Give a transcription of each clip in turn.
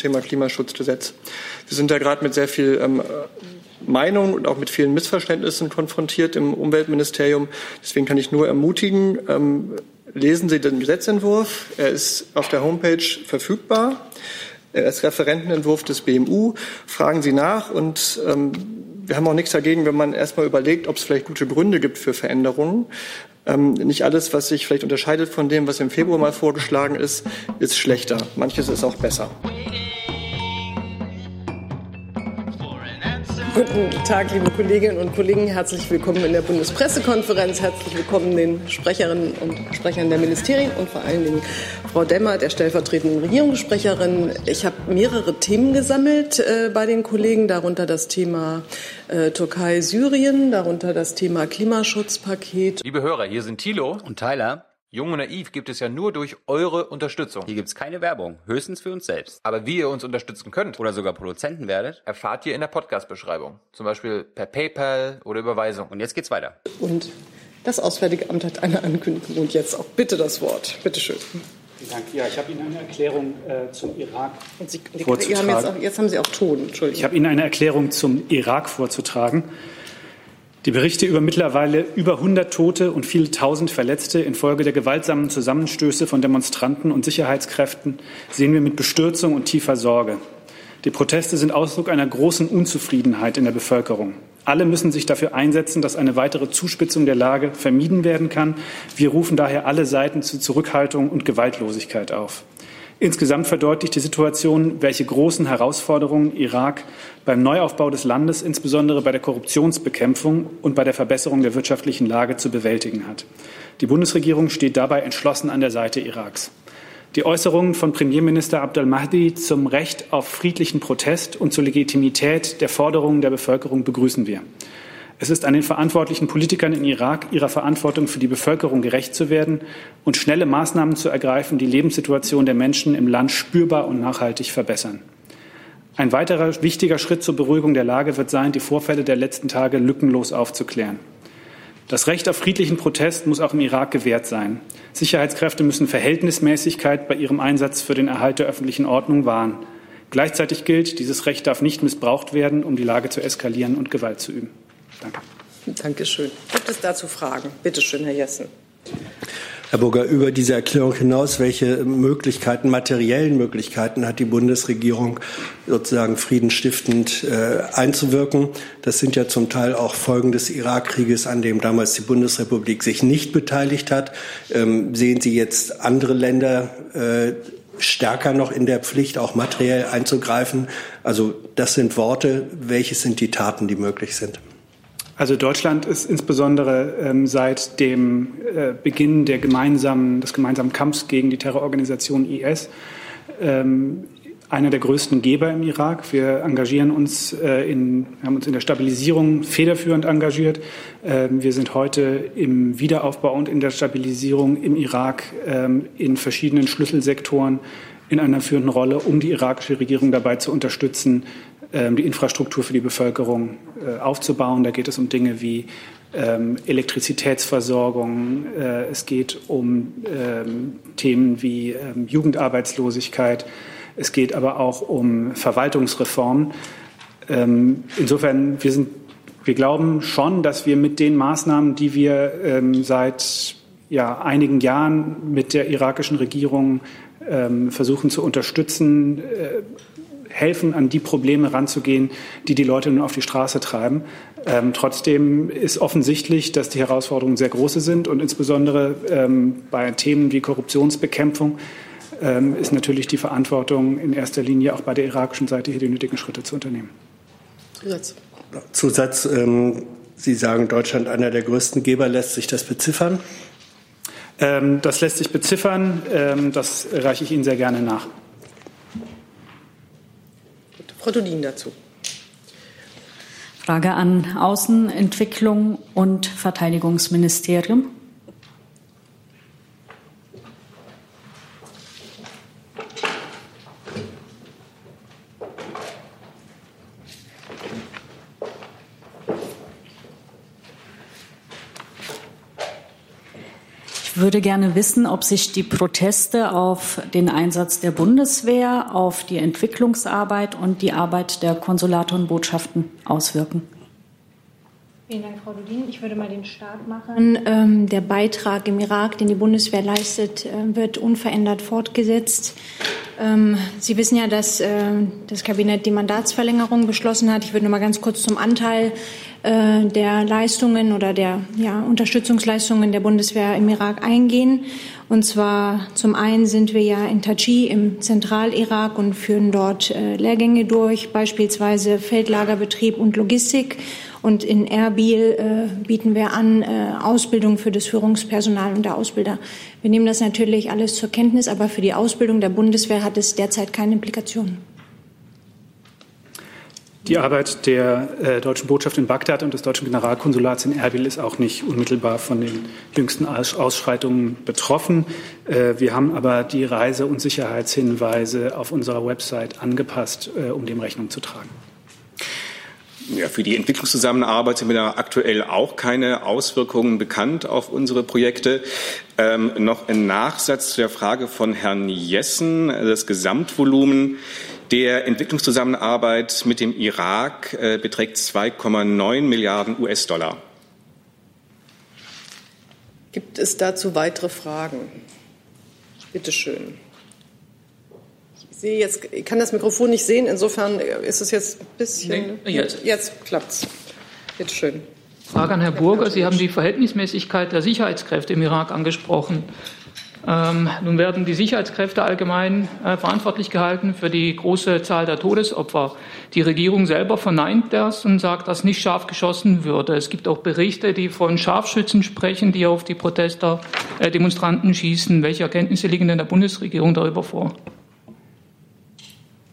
Thema Klimaschutzgesetz. Wir sind da gerade mit sehr viel ähm, Meinung und auch mit vielen Missverständnissen konfrontiert im Umweltministerium. Deswegen kann ich nur ermutigen, ähm, lesen Sie den Gesetzentwurf. Er ist auf der Homepage verfügbar. Er ist Referentenentwurf des BMU. Fragen Sie nach und ähm, wir haben auch nichts dagegen, wenn man erstmal überlegt, ob es vielleicht gute Gründe gibt für Veränderungen. Ähm, nicht alles, was sich vielleicht unterscheidet von dem, was im Februar mal vorgeschlagen ist, ist schlechter. Manches ist auch besser. Guten Tag, liebe Kolleginnen und Kollegen. Herzlich willkommen in der Bundespressekonferenz. Herzlich willkommen den Sprecherinnen und Sprechern der Ministerien und vor allen Dingen Frau Demmer, der stellvertretenden Regierungssprecherin. Ich habe mehrere Themen gesammelt äh, bei den Kollegen, darunter das Thema äh, Türkei, Syrien, darunter das Thema Klimaschutzpaket. Liebe Hörer, hier sind Thilo und Tyler. Jung und Naiv gibt es ja nur durch eure Unterstützung. Hier gibt es keine Werbung, höchstens für uns selbst. Aber wie ihr uns unterstützen könnt oder sogar Produzenten werdet, erfahrt ihr in der Podcast-Beschreibung. Zum Beispiel per PayPal oder Überweisung. Und jetzt geht's weiter. Und das Auswärtige Amt hat eine Ankündigung und jetzt auch bitte das Wort. Bitte schön. Vielen Dank. Ja, ich habe Ihnen eine Erklärung äh, zum Irak Sie, vorzutragen. Haben jetzt, auch, jetzt, haben Sie auch Ton. Entschuldigung. Ich habe Ihnen eine Erklärung zum Irak vorzutragen. Die Berichte über mittlerweile über 100 Tote und viele tausend Verletzte infolge der gewaltsamen Zusammenstöße von Demonstranten und Sicherheitskräften sehen wir mit Bestürzung und tiefer Sorge. Die Proteste sind Ausdruck einer großen Unzufriedenheit in der Bevölkerung. Alle müssen sich dafür einsetzen, dass eine weitere Zuspitzung der Lage vermieden werden kann. Wir rufen daher alle Seiten zu Zurückhaltung und Gewaltlosigkeit auf. Insgesamt verdeutlicht die Situation, welche großen Herausforderungen Irak beim Neuaufbau des Landes, insbesondere bei der Korruptionsbekämpfung und bei der Verbesserung der wirtschaftlichen Lage zu bewältigen hat. Die Bundesregierung steht dabei entschlossen an der Seite Iraks. Die Äußerungen von Premierminister Abdel Mahdi zum Recht auf friedlichen Protest und zur Legitimität der Forderungen der Bevölkerung begrüßen wir. Es ist an den verantwortlichen Politikern in Irak, ihrer Verantwortung für die Bevölkerung gerecht zu werden und schnelle Maßnahmen zu ergreifen, die Lebenssituation der Menschen im Land spürbar und nachhaltig verbessern. Ein weiterer wichtiger Schritt zur Beruhigung der Lage wird sein, die Vorfälle der letzten Tage lückenlos aufzuklären. Das Recht auf friedlichen Protest muss auch im Irak gewährt sein. Sicherheitskräfte müssen Verhältnismäßigkeit bei ihrem Einsatz für den Erhalt der öffentlichen Ordnung wahren. Gleichzeitig gilt, dieses Recht darf nicht missbraucht werden, um die Lage zu eskalieren und Gewalt zu üben. Danke. Dankeschön. Gibt es dazu Fragen? Bitte schön, Herr Jessen. Herr Burger, über diese Erklärung hinaus, welche Möglichkeiten, materiellen Möglichkeiten hat die Bundesregierung, sozusagen friedenstiftend äh, einzuwirken? Das sind ja zum Teil auch Folgen des Irakkrieges, an dem damals die Bundesrepublik sich nicht beteiligt hat. Ähm, sehen Sie jetzt andere Länder äh, stärker noch in der Pflicht, auch materiell einzugreifen? Also das sind Worte. Welche sind die Taten, die möglich sind? Also Deutschland ist insbesondere ähm, seit dem äh, Beginn der gemeinsamen, des gemeinsamen Kampfs gegen die Terrororganisation IS ähm, einer der größten Geber im Irak. Wir engagieren uns äh, in, haben uns in der Stabilisierung federführend engagiert. Ähm, wir sind heute im Wiederaufbau und in der Stabilisierung im Irak ähm, in verschiedenen Schlüsselsektoren in einer führenden Rolle, um die irakische Regierung dabei zu unterstützen, die Infrastruktur für die Bevölkerung äh, aufzubauen. Da geht es um Dinge wie ähm, Elektrizitätsversorgung, äh, es geht um ähm, Themen wie Jugendarbeitslosigkeit, es geht aber auch um Verwaltungsreform. insofern, wir, sind, wir glauben schon, dass wir mit den Maßnahmen, die wir seit ja, einigen Jahren mit der irakischen Regierung versuchen zu unterstützen, äh, helfen, an die Probleme ranzugehen, die die Leute nun auf die Straße treiben. Ähm, trotzdem ist offensichtlich, dass die Herausforderungen sehr große sind und insbesondere ähm, bei Themen wie Korruptionsbekämpfung ähm, ist natürlich die Verantwortung in erster Linie auch bei der irakischen Seite hier die nötigen Schritte zu unternehmen. Zusatz. Zusatz ähm, Sie sagen, Deutschland einer der größten Geber. Lässt sich das beziffern? Ähm, das lässt sich beziffern. Ähm, das reiche ich Ihnen sehr gerne nach. Frau Dudin dazu. Frage an Außenentwicklung und Verteidigungsministerium. Würde gerne wissen, ob sich die Proteste auf den Einsatz der Bundeswehr, auf die Entwicklungsarbeit und die Arbeit der Konsulate und Botschaften auswirken. Vielen Dank, Frau Dudin. Ich würde mal den Start machen. Ähm, der Beitrag im Irak, den die Bundeswehr leistet, äh, wird unverändert fortgesetzt. Ähm, Sie wissen ja, dass äh, das Kabinett die Mandatsverlängerung beschlossen hat. Ich würde noch mal ganz kurz zum Anteil äh, der Leistungen oder der ja, Unterstützungsleistungen der Bundeswehr im Irak eingehen. Und zwar zum einen sind wir ja in Tachi im Zentralirak und führen dort äh, Lehrgänge durch, beispielsweise Feldlagerbetrieb und Logistik. Und in Erbil äh, bieten wir an äh, Ausbildung für das Führungspersonal und der Ausbilder. Wir nehmen das natürlich alles zur Kenntnis, aber für die Ausbildung der Bundeswehr hat es derzeit keine Implikationen. Die Arbeit der äh, deutschen Botschaft in Bagdad und des deutschen Generalkonsulats in Erbil ist auch nicht unmittelbar von den jüngsten Ausschreitungen betroffen. Äh, wir haben aber die Reise- und Sicherheitshinweise auf unserer Website angepasst, äh, um dem Rechnung zu tragen. Ja, für die Entwicklungszusammenarbeit sind mir da aktuell auch keine Auswirkungen bekannt auf unsere Projekte. Ähm, noch ein Nachsatz zu der Frage von Herrn Jessen. Das Gesamtvolumen der Entwicklungszusammenarbeit mit dem Irak äh, beträgt 2,9 Milliarden US-Dollar. Gibt es dazu weitere Fragen? Bitte schön. Ich sehe jetzt, ich kann das Mikrofon nicht sehen, insofern ist es jetzt ein bisschen. Nee, jetzt. Jetzt klappt's. Bitte schön. Frage an Herrn Burger. Sie haben die Verhältnismäßigkeit der Sicherheitskräfte im Irak angesprochen. Ähm, nun werden die Sicherheitskräfte allgemein äh, verantwortlich gehalten für die große Zahl der Todesopfer. Die Regierung selber verneint das und sagt, dass nicht scharf geschossen würde. Es gibt auch Berichte, die von Scharfschützen sprechen, die auf die Protester, äh, Demonstranten schießen. Welche Erkenntnisse liegen denn der Bundesregierung darüber vor?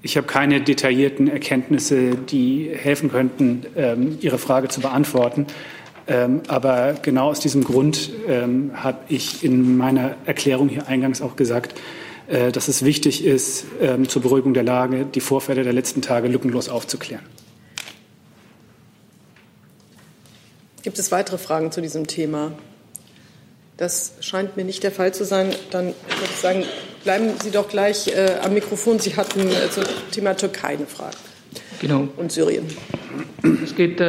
Ich habe keine detaillierten Erkenntnisse, die helfen könnten, ähm, Ihre Frage zu beantworten. Ähm, aber genau aus diesem Grund ähm, habe ich in meiner Erklärung hier eingangs auch gesagt, äh, dass es wichtig ist, ähm, zur Beruhigung der Lage die Vorfälle der letzten Tage lückenlos aufzuklären. Gibt es weitere Fragen zu diesem Thema? Das scheint mir nicht der Fall zu sein. Dann würde ich sagen, bleiben Sie doch gleich äh, am Mikrofon. Sie hatten äh, zum Thema Türkei eine Frage. Genau. Und Syrien. Es geht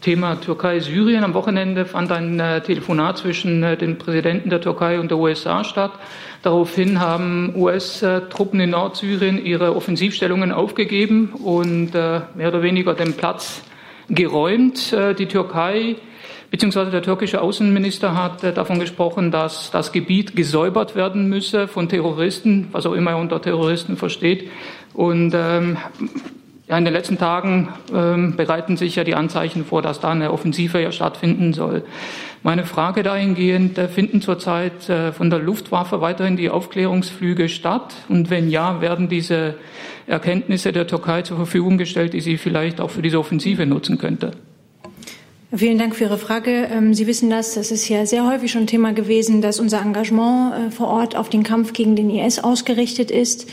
Thema Türkei-Syrien. Am Wochenende fand ein äh, Telefonat zwischen äh, den Präsidenten der Türkei und der USA statt. Daraufhin haben US-Truppen in Nordsyrien ihre Offensivstellungen aufgegeben und äh, mehr oder weniger den Platz geräumt. Äh, die Türkei beziehungsweise der türkische Außenminister hat äh, davon gesprochen, dass das Gebiet gesäubert werden müsse von Terroristen, was auch immer er unter Terroristen versteht. Und ähm, ja, in den letzten Tagen ähm, bereiten sich ja die Anzeichen vor, dass da eine Offensive ja stattfinden soll. Meine Frage dahingehend, äh, finden zurzeit äh, von der Luftwaffe weiterhin die Aufklärungsflüge statt? Und wenn ja, werden diese Erkenntnisse der Türkei zur Verfügung gestellt, die sie vielleicht auch für diese Offensive nutzen könnte? Vielen Dank für Ihre Frage. Ähm, sie wissen das, das ist ja sehr häufig schon Thema gewesen, dass unser Engagement äh, vor Ort auf den Kampf gegen den IS ausgerichtet ist.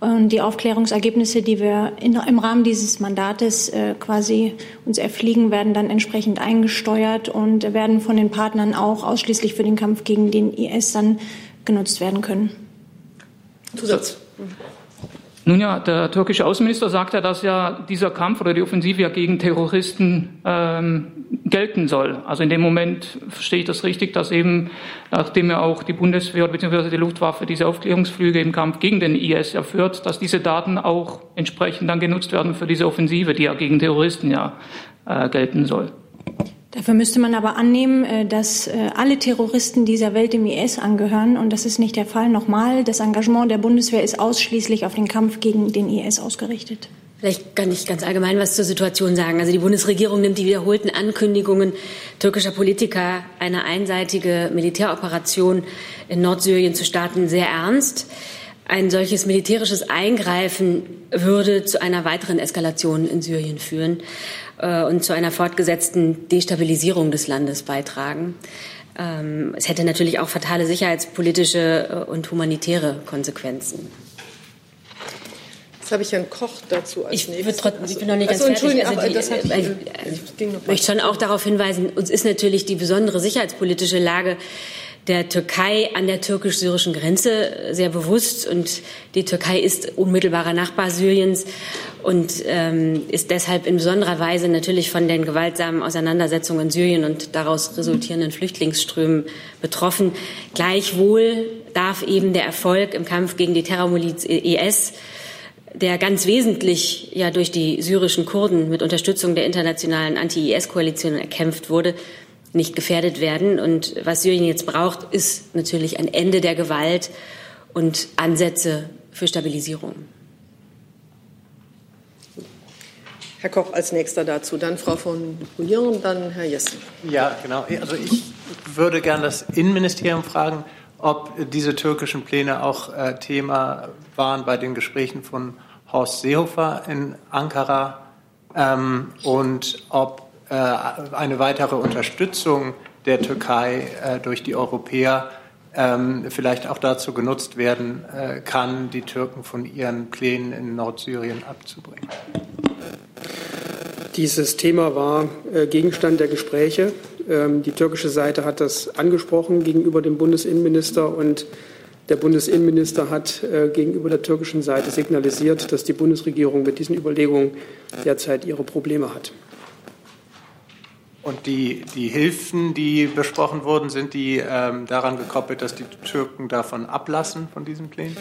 Und die Aufklärungsergebnisse, die wir in, im Rahmen dieses Mandates äh, quasi uns erfliegen, werden dann entsprechend eingesteuert und werden von den Partnern auch ausschließlich für den Kampf gegen den IS dann genutzt werden können. Zusatz. Nun ja, der türkische Außenminister sagt ja, dass ja dieser Kampf oder die Offensive ja gegen Terroristen ähm, gelten soll. Also in dem Moment verstehe ich das richtig, dass eben, nachdem ja auch die Bundeswehr bzw. die Luftwaffe diese Aufklärungsflüge im Kampf gegen den IS erführt, dass diese Daten auch entsprechend dann genutzt werden für diese Offensive, die ja gegen Terroristen ja äh, gelten soll. Dafür müsste man aber annehmen, äh, dass äh, alle Terroristen dieser Welt dem IS angehören. Und das ist nicht der Fall. Nochmal, das Engagement der Bundeswehr ist ausschließlich auf den Kampf gegen den IS ausgerichtet. Vielleicht kann ich ganz allgemein was zur Situation sagen. Also die Bundesregierung nimmt die wiederholten Ankündigungen türkischer Politiker, eine einseitige Militäroperation in Nordsyrien zu starten, sehr ernst. Ein solches militärisches Eingreifen würde zu einer weiteren Eskalation in Syrien führen äh, und zu einer fortgesetzten Destabilisierung des Landes beitragen. Ähm, es hätte natürlich auch fatale sicherheitspolitische äh, und humanitäre Konsequenzen. Jetzt habe ich Herrn Koch dazu als ich nächstes. Trotzdem, ich bin noch nicht ganz also, fertig. Also die, das ich, also, ich möchte schon auch darauf hinweisen, uns ist natürlich die besondere sicherheitspolitische Lage der Türkei an der türkisch-syrischen Grenze sehr bewusst. Und die Türkei ist unmittelbarer Nachbar Syriens und ähm, ist deshalb in besonderer Weise natürlich von den gewaltsamen Auseinandersetzungen in Syrien und daraus resultierenden Flüchtlingsströmen betroffen. Gleichwohl darf eben der Erfolg im Kampf gegen die Terrormiliz IS der ganz wesentlich ja durch die syrischen Kurden mit Unterstützung der internationalen Anti-IS-Koalition erkämpft wurde, nicht gefährdet werden. Und was Syrien jetzt braucht, ist natürlich ein Ende der Gewalt und Ansätze für Stabilisierung. Herr Koch als nächster dazu, dann Frau von Bouillon, dann Herr Jessen. Ja, genau. Also ich würde gern das Innenministerium fragen, ob diese türkischen Pläne auch äh, Thema waren bei den Gesprächen von Horst Seehofer in Ankara ähm, und ob äh, eine weitere Unterstützung der Türkei äh, durch die Europäer ähm, vielleicht auch dazu genutzt werden äh, kann, die Türken von ihren Plänen in Nordsyrien abzubringen. Dieses Thema war äh, Gegenstand der Gespräche. Ähm, die türkische Seite hat das angesprochen gegenüber dem Bundesinnenminister und der Bundesinnenminister hat äh, gegenüber der türkischen Seite signalisiert, dass die Bundesregierung mit diesen Überlegungen derzeit ihre Probleme hat. Und die, die Hilfen, die besprochen wurden, sind die ähm, daran gekoppelt, dass die Türken davon ablassen, von diesen Plänen?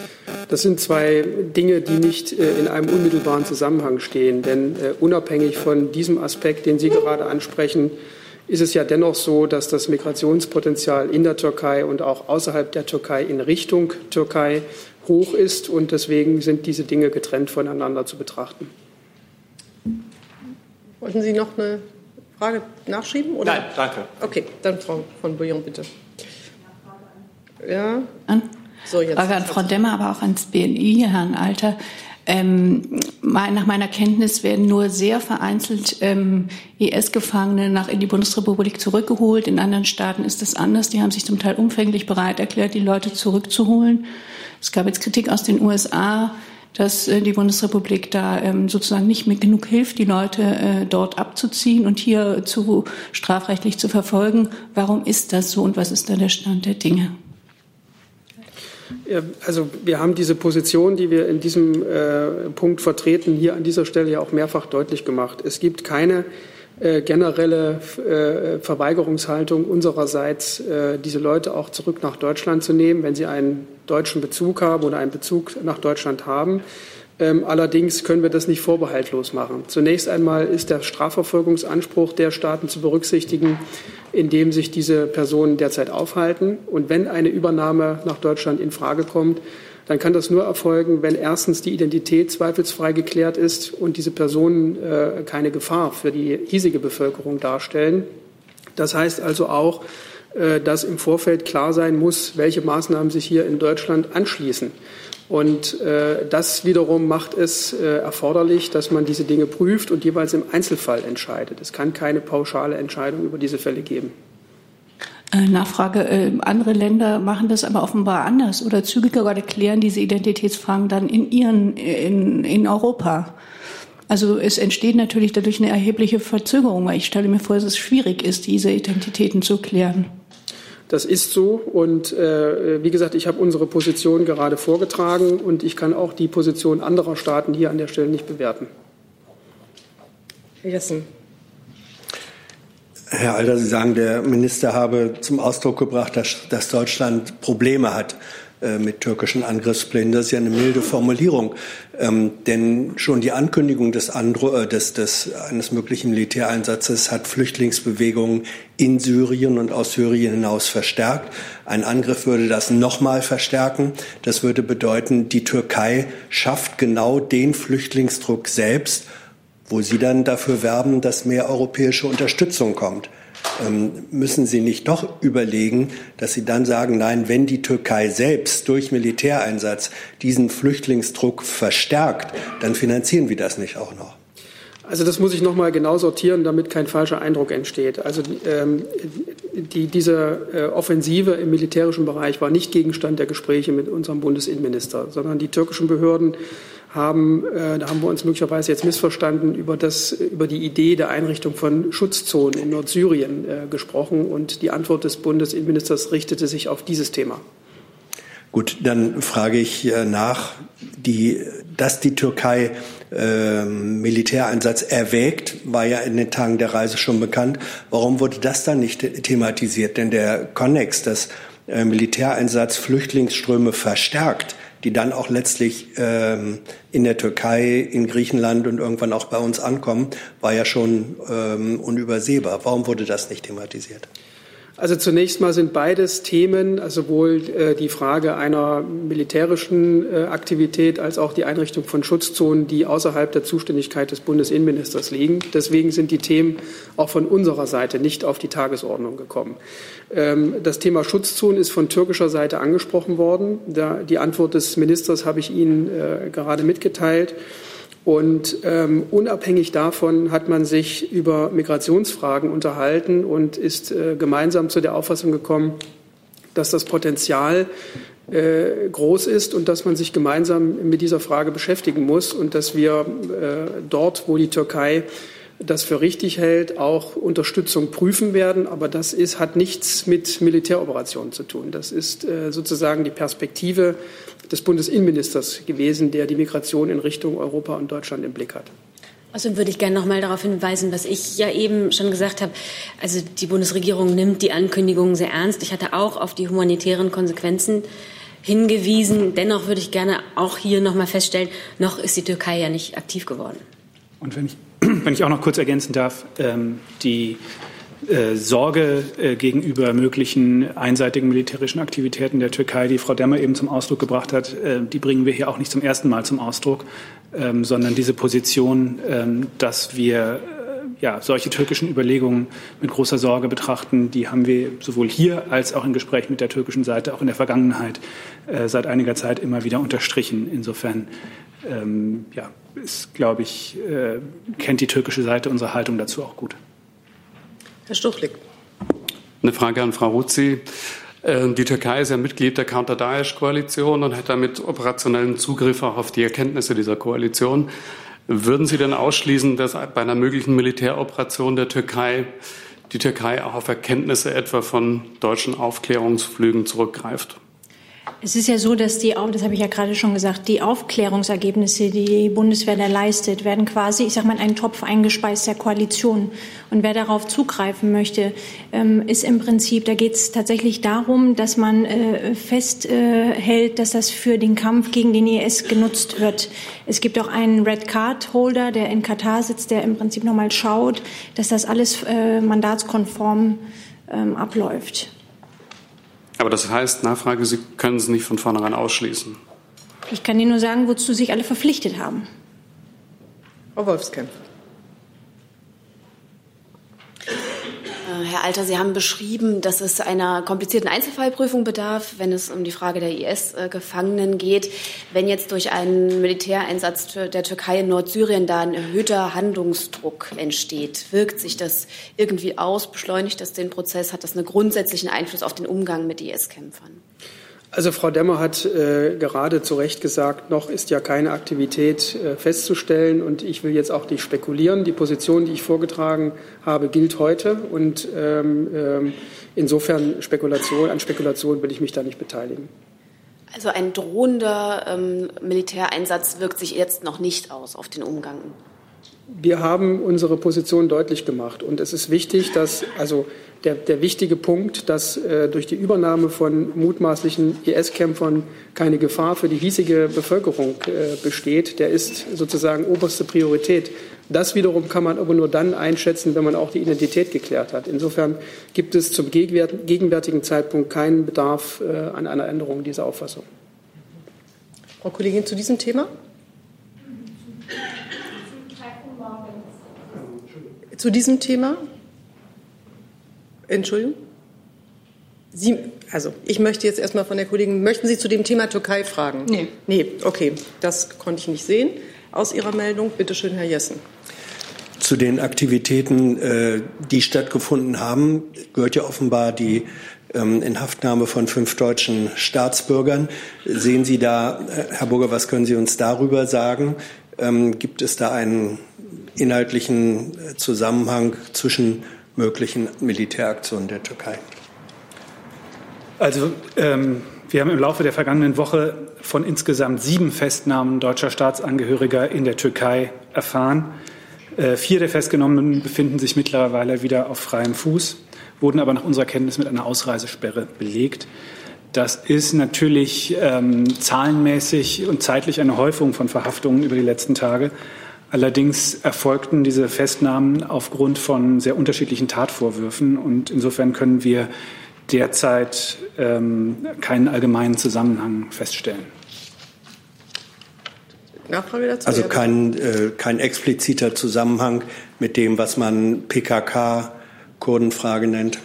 Das sind zwei Dinge, die nicht äh, in einem unmittelbaren Zusammenhang stehen. Denn äh, unabhängig von diesem Aspekt, den Sie gerade ansprechen, ist es ja dennoch so, dass das Migrationspotenzial in der Türkei und auch außerhalb der Türkei in Richtung Türkei hoch ist. Und deswegen sind diese Dinge getrennt voneinander zu betrachten. Wollten Sie noch eine Frage nachschieben? Oder? Nein, danke. Okay, dann Frau von Bouillon, bitte. Ja. An, so, jetzt. Frage an Frau Demmer, aber auch ans BNI, Herrn Alter. Ähm, nach meiner Kenntnis werden nur sehr vereinzelt ähm, IS-Gefangene nach in die Bundesrepublik zurückgeholt. In anderen Staaten ist das anders. Die haben sich zum Teil umfänglich bereit erklärt, die Leute zurückzuholen. Es gab jetzt Kritik aus den USA dass äh, die Bundesrepublik da ähm, sozusagen nicht mehr genug hilft, die Leute äh, dort abzuziehen und hier zu strafrechtlich zu verfolgen. Warum ist das so und was ist da der Stand der Dinge? Also wir haben diese Position, die wir in diesem äh, Punkt vertreten, hier an dieser Stelle ja auch mehrfach deutlich gemacht. Es gibt keine generelle äh, Verweigerungshaltung unsererseits, äh, diese Leute auch zurück nach Deutschland zu nehmen, wenn sie einen deutschen Bezug haben oder einen Bezug nach Deutschland haben. Ähm, allerdings können wir das nicht vorbehaltlos machen. Zunächst einmal ist der Strafverfolgungsanspruch der Staaten zu berücksichtigen, in dem sich diese Personen derzeit aufhalten. Und wenn eine Übernahme nach Deutschland in Frage kommt, dann kann das nur erfolgen, wenn erstens die Identität zweifelsfrei geklärt ist und diese Personen äh, keine Gefahr für die hiesige Bevölkerung darstellen. Das heißt also auch, äh, dass im Vorfeld klar sein muss, welche Maßnahmen sich hier in Deutschland anschließen. Und äh, das wiederum macht es äh, erforderlich, dass man diese Dinge prüft und jeweils im Einzelfall entscheidet. Es kann keine pauschale Entscheidung über diese Fälle geben. Äh, Nachfrage. Äh, andere Länder machen das aber offenbar anders oder zügiger oder klären diese Identitätsfragen dann in ihren, in, in Europa. Also es entsteht natürlich dadurch eine erhebliche Verzögerung, weil ich stelle mir vor, dass es schwierig ist, diese Identitäten zu klären. Das ist so. Und äh, wie gesagt, ich habe unsere Position gerade vorgetragen und ich kann auch die Position anderer Staaten hier an der Stelle nicht bewerten. Herr Jessen. Herr Alter, Sie sagen, der Minister habe zum Ausdruck gebracht, dass, dass Deutschland Probleme hat äh, mit türkischen Angriffsplänen. Das ist ja eine milde Formulierung. Ähm, denn schon die Ankündigung des, Andro äh, des, des, eines möglichen Militäreinsatzes hat Flüchtlingsbewegungen in Syrien und aus Syrien hinaus verstärkt. Ein Angriff würde das nochmal verstärken. Das würde bedeuten, die Türkei schafft genau den Flüchtlingsdruck selbst, wo Sie dann dafür werben, dass mehr europäische Unterstützung kommt. Ähm, müssen Sie nicht doch überlegen, dass Sie dann sagen, nein, wenn die Türkei selbst durch Militäreinsatz diesen Flüchtlingsdruck verstärkt, dann finanzieren wir das nicht auch noch? Also das muss ich noch mal genau sortieren, damit kein falscher Eindruck entsteht. Also ähm, die, diese äh, Offensive im militärischen Bereich war nicht Gegenstand der Gespräche mit unserem Bundesinnenminister, sondern die türkischen Behörden haben, äh, da haben wir uns möglicherweise jetzt missverstanden, über, das, über die Idee der Einrichtung von Schutzzonen in Nordsyrien äh, gesprochen. Und die Antwort des Bundesinnenministers richtete sich auf dieses Thema. Gut, dann frage ich äh, nach, die, dass die Türkei äh, Militäreinsatz erwägt, war ja in den Tagen der Reise schon bekannt. Warum wurde das dann nicht thematisiert? Denn der Konnex, dass äh, Militäreinsatz Flüchtlingsströme verstärkt, die dann auch letztlich ähm, in der Türkei, in Griechenland und irgendwann auch bei uns ankommen, war ja schon ähm, unübersehbar. Warum wurde das nicht thematisiert? Also zunächst mal sind beides Themen, also sowohl äh, die Frage einer militärischen äh, Aktivität als auch die Einrichtung von Schutzzonen, die außerhalb der Zuständigkeit des Bundesinnenministers liegen. Deswegen sind die Themen auch von unserer Seite nicht auf die Tagesordnung gekommen. Ähm, das Thema Schutzzonen ist von türkischer Seite angesprochen worden. die Antwort des Ministers habe ich Ihnen äh, gerade mitgeteilt. Und ähm, unabhängig davon hat man sich über Migrationsfragen unterhalten und ist äh, gemeinsam zu der Auffassung gekommen, dass das Potenzial äh, groß ist und dass man sich gemeinsam mit dieser Frage beschäftigen muss und dass wir äh, dort, wo die Türkei das für richtig hält, auch Unterstützung prüfen werden. Aber das ist, hat nichts mit Militäroperationen zu tun. Das ist äh, sozusagen die Perspektive des Bundesinnenministers gewesen, der die Migration in Richtung Europa und Deutschland im Blick hat. Außerdem würde ich gerne noch mal darauf hinweisen, was ich ja eben schon gesagt habe. Also die Bundesregierung nimmt die Ankündigungen sehr ernst. Ich hatte auch auf die humanitären Konsequenzen hingewiesen. Dennoch würde ich gerne auch hier noch mal feststellen, noch ist die Türkei ja nicht aktiv geworden. Und wenn ich, wenn ich auch noch kurz ergänzen darf, ähm, die äh, Sorge äh, gegenüber möglichen einseitigen militärischen Aktivitäten der Türkei, die Frau Demmer eben zum Ausdruck gebracht hat, äh, die bringen wir hier auch nicht zum ersten Mal zum Ausdruck, ähm, sondern diese Position, ähm, dass wir ja, solche türkischen Überlegungen mit großer Sorge betrachten, die haben wir sowohl hier als auch in Gesprächen mit der türkischen Seite auch in der Vergangenheit seit einiger Zeit immer wieder unterstrichen. Insofern ja, ist, glaube ich, kennt die türkische Seite unsere Haltung dazu auch gut. Herr Stuchlik. Eine Frage an Frau Ruzzi. Äh, die Türkei ist ja Mitglied der Counter-Daesh-Koalition und hat damit operationellen Zugriff auch auf die Erkenntnisse dieser Koalition. Würden Sie denn ausschließen, dass bei einer möglichen Militäroperation der Türkei die Türkei auch auf Erkenntnisse etwa von deutschen Aufklärungsflügen zurückgreift? Es ist ja so, dass die, das habe ich ja gerade schon gesagt, die Aufklärungsergebnisse, die die Bundeswehr da leistet, werden quasi, ich sage mal, in einen Topf eingespeist der Koalition. Und wer darauf zugreifen möchte, ähm, ist im Prinzip, da geht es tatsächlich darum, dass man äh, festhält, dass das für den Kampf gegen den IS genutzt wird. Es gibt auch einen Red Card Holder, der in Katar sitzt, der im Prinzip nochmal schaut, dass das alles äh, mandatskonform ähm, abläuft. Aber das heißt, Nachfrage, Sie können es nicht von vornherein ausschließen. Ich kann Ihnen nur sagen, wozu sich alle verpflichtet haben. Frau Wolfskämpf. Herr Alter, Sie haben beschrieben, dass es einer komplizierten Einzelfallprüfung bedarf, wenn es um die Frage der IS-Gefangenen geht. Wenn jetzt durch einen Militäreinsatz der Türkei in Nordsyrien da ein erhöhter Handlungsdruck entsteht, wirkt sich das irgendwie aus? Beschleunigt das den Prozess? Hat das einen grundsätzlichen Einfluss auf den Umgang mit IS-Kämpfern? Also Frau Demmer hat äh, gerade zu Recht gesagt, noch ist ja keine Aktivität äh, festzustellen und ich will jetzt auch nicht spekulieren. Die Position, die ich vorgetragen habe, gilt heute und ähm, ähm, insofern Spekulation, an Spekulation will ich mich da nicht beteiligen. Also ein drohender ähm, Militäreinsatz wirkt sich jetzt noch nicht aus auf den Umgang. Wir haben unsere Position deutlich gemacht und es ist wichtig, dass also der, der wichtige Punkt, dass äh, durch die Übernahme von mutmaßlichen IS-Kämpfern keine Gefahr für die hiesige Bevölkerung äh, besteht, der ist sozusagen oberste Priorität. Das wiederum kann man aber nur dann einschätzen, wenn man auch die Identität geklärt hat. Insofern gibt es zum gegenwärtigen Zeitpunkt keinen Bedarf äh, an einer Änderung dieser Auffassung. Frau Kollegin, zu diesem Thema? Zu diesem Thema? Entschuldigung? Sie, also ich möchte jetzt erstmal von der Kollegin, möchten Sie zu dem Thema Türkei fragen? Nee. Nee, okay, das konnte ich nicht sehen aus Ihrer Meldung. Bitte schön, Herr Jessen. Zu den Aktivitäten, äh, die stattgefunden haben, gehört ja offenbar die ähm, Inhaftnahme von fünf deutschen Staatsbürgern. Sehen Sie da, äh, Herr Burger, was können Sie uns darüber sagen? Ähm, gibt es da einen inhaltlichen äh, Zusammenhang zwischen möglichen Militäraktionen der Türkei? Also ähm, wir haben im Laufe der vergangenen Woche von insgesamt sieben Festnahmen deutscher Staatsangehöriger in der Türkei erfahren. Äh, vier der Festgenommenen befinden sich mittlerweile wieder auf freiem Fuß, wurden aber nach unserer Kenntnis mit einer Ausreisesperre belegt. Das ist natürlich ähm, zahlenmäßig und zeitlich eine Häufung von Verhaftungen über die letzten Tage. Allerdings erfolgten diese Festnahmen aufgrund von sehr unterschiedlichen Tatvorwürfen und insofern können wir derzeit ähm, keinen allgemeinen Zusammenhang feststellen. Nachfrage dazu? Also kein, äh, kein expliziter Zusammenhang mit dem, was man PKK-Kurdenfrage nennt?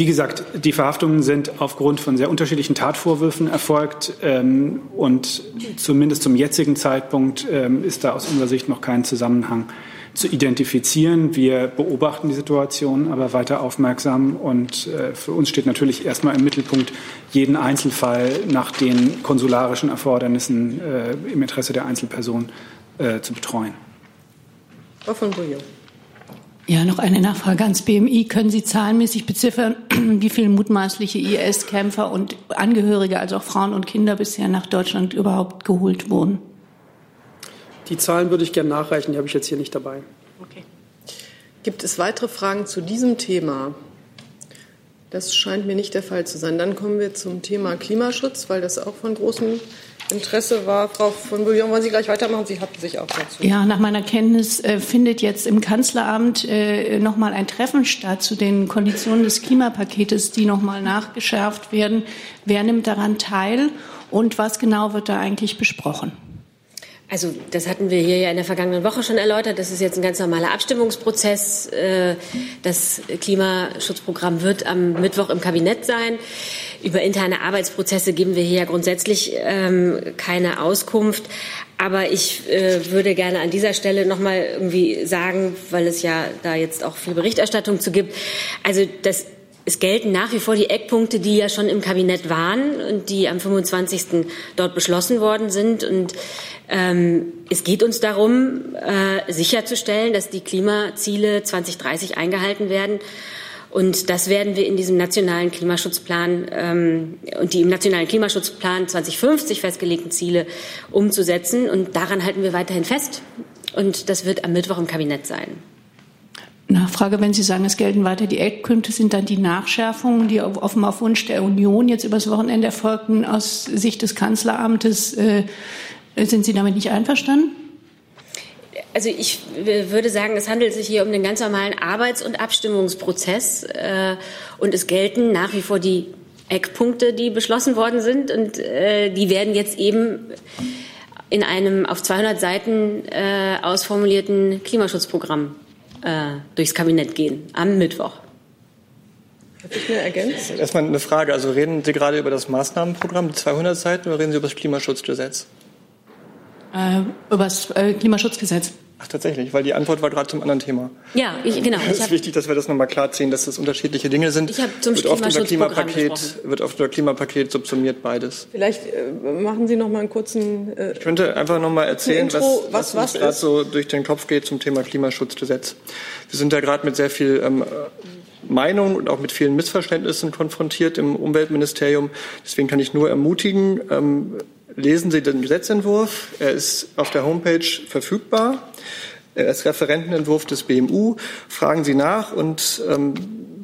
Wie gesagt, die Verhaftungen sind aufgrund von sehr unterschiedlichen Tatvorwürfen erfolgt. Ähm, und zumindest zum jetzigen Zeitpunkt ähm, ist da aus unserer Sicht noch kein Zusammenhang zu identifizieren. Wir beobachten die Situation aber weiter aufmerksam und äh, für uns steht natürlich erstmal im Mittelpunkt, jeden Einzelfall nach den konsularischen Erfordernissen äh, im Interesse der Einzelperson äh, zu betreuen. Frau von Bouillon. Ja, noch eine Nachfrage ans BMI. Können Sie zahlenmäßig beziffern, wie viele mutmaßliche IS-Kämpfer und Angehörige, also auch Frauen und Kinder, bisher nach Deutschland überhaupt geholt wurden? Die Zahlen würde ich gerne nachreichen, die habe ich jetzt hier nicht dabei. Okay. Gibt es weitere Fragen zu diesem Thema? Das scheint mir nicht der Fall zu sein. Dann kommen wir zum Thema Klimaschutz, weil das auch von großem Interesse war. Frau von Bouillon, wollen Sie gleich weitermachen? Sie hatten sich auch dazu. Ja, nach meiner Kenntnis äh, findet jetzt im Kanzleramt äh, noch mal ein Treffen statt zu den Konditionen des Klimapaketes, die noch mal nachgeschärft werden. Wer nimmt daran teil und was genau wird da eigentlich besprochen? Also das hatten wir hier ja in der vergangenen Woche schon erläutert. Das ist jetzt ein ganz normaler Abstimmungsprozess. Äh, das Klimaschutzprogramm wird am Mittwoch im Kabinett sein. Über interne Arbeitsprozesse geben wir hier ja grundsätzlich ähm, keine Auskunft. Aber ich äh, würde gerne an dieser Stelle noch mal irgendwie sagen, weil es ja da jetzt auch viel Berichterstattung zu gibt. Also das es gelten nach wie vor die Eckpunkte, die ja schon im Kabinett waren und die am 25. dort beschlossen worden sind. Und ähm, es geht uns darum, äh, sicherzustellen, dass die Klimaziele 2030 eingehalten werden. Und das werden wir in diesem nationalen Klimaschutzplan ähm, und die im nationalen Klimaschutzplan 2050 festgelegten Ziele umzusetzen. Und daran halten wir weiterhin fest. Und das wird am Mittwoch im Kabinett sein. Nachfrage, wenn Sie sagen, es gelten weiter die Eckpunkte, sind dann die Nachschärfungen, die offenbar auf Wunsch der Union jetzt übers Wochenende erfolgten, aus Sicht des Kanzleramtes, äh, sind Sie damit nicht einverstanden? Also ich würde sagen, es handelt sich hier um den ganz normalen Arbeits- und Abstimmungsprozess. Äh, und es gelten nach wie vor die Eckpunkte, die beschlossen worden sind. Und äh, die werden jetzt eben in einem auf 200 Seiten äh, ausformulierten Klimaschutzprogramm durchs Kabinett gehen am Mittwoch. Hat sich mir ergänzt? Erstmal eine Frage. Also reden Sie gerade über das Maßnahmenprogramm, die 200 Seiten, oder reden Sie über das Klimaschutzgesetz? Äh, über das äh, Klimaschutzgesetz. Ach, tatsächlich, weil die Antwort war gerade zum anderen Thema. Ja, ich, genau. Es ist wichtig, dass wir das nochmal klar ziehen, dass das unterschiedliche Dinge sind. Ich habe zum wird oft unter Klimapaket, wird oft unter Klimapaket subsumiert beides. Vielleicht äh, machen Sie noch mal einen kurzen. Äh, ich könnte einfach noch mal erzählen, Intro, was, was, was gerade so durch den Kopf geht zum Thema Klimaschutzgesetz. Wir sind da gerade mit sehr viel ähm, Meinung und auch mit vielen Missverständnissen konfrontiert im Umweltministerium. Deswegen kann ich nur ermutigen, ähm, lesen Sie den Gesetzentwurf. Er ist auf der Homepage verfügbar. Er ist Referentenentwurf des BMU. Fragen Sie nach und ähm,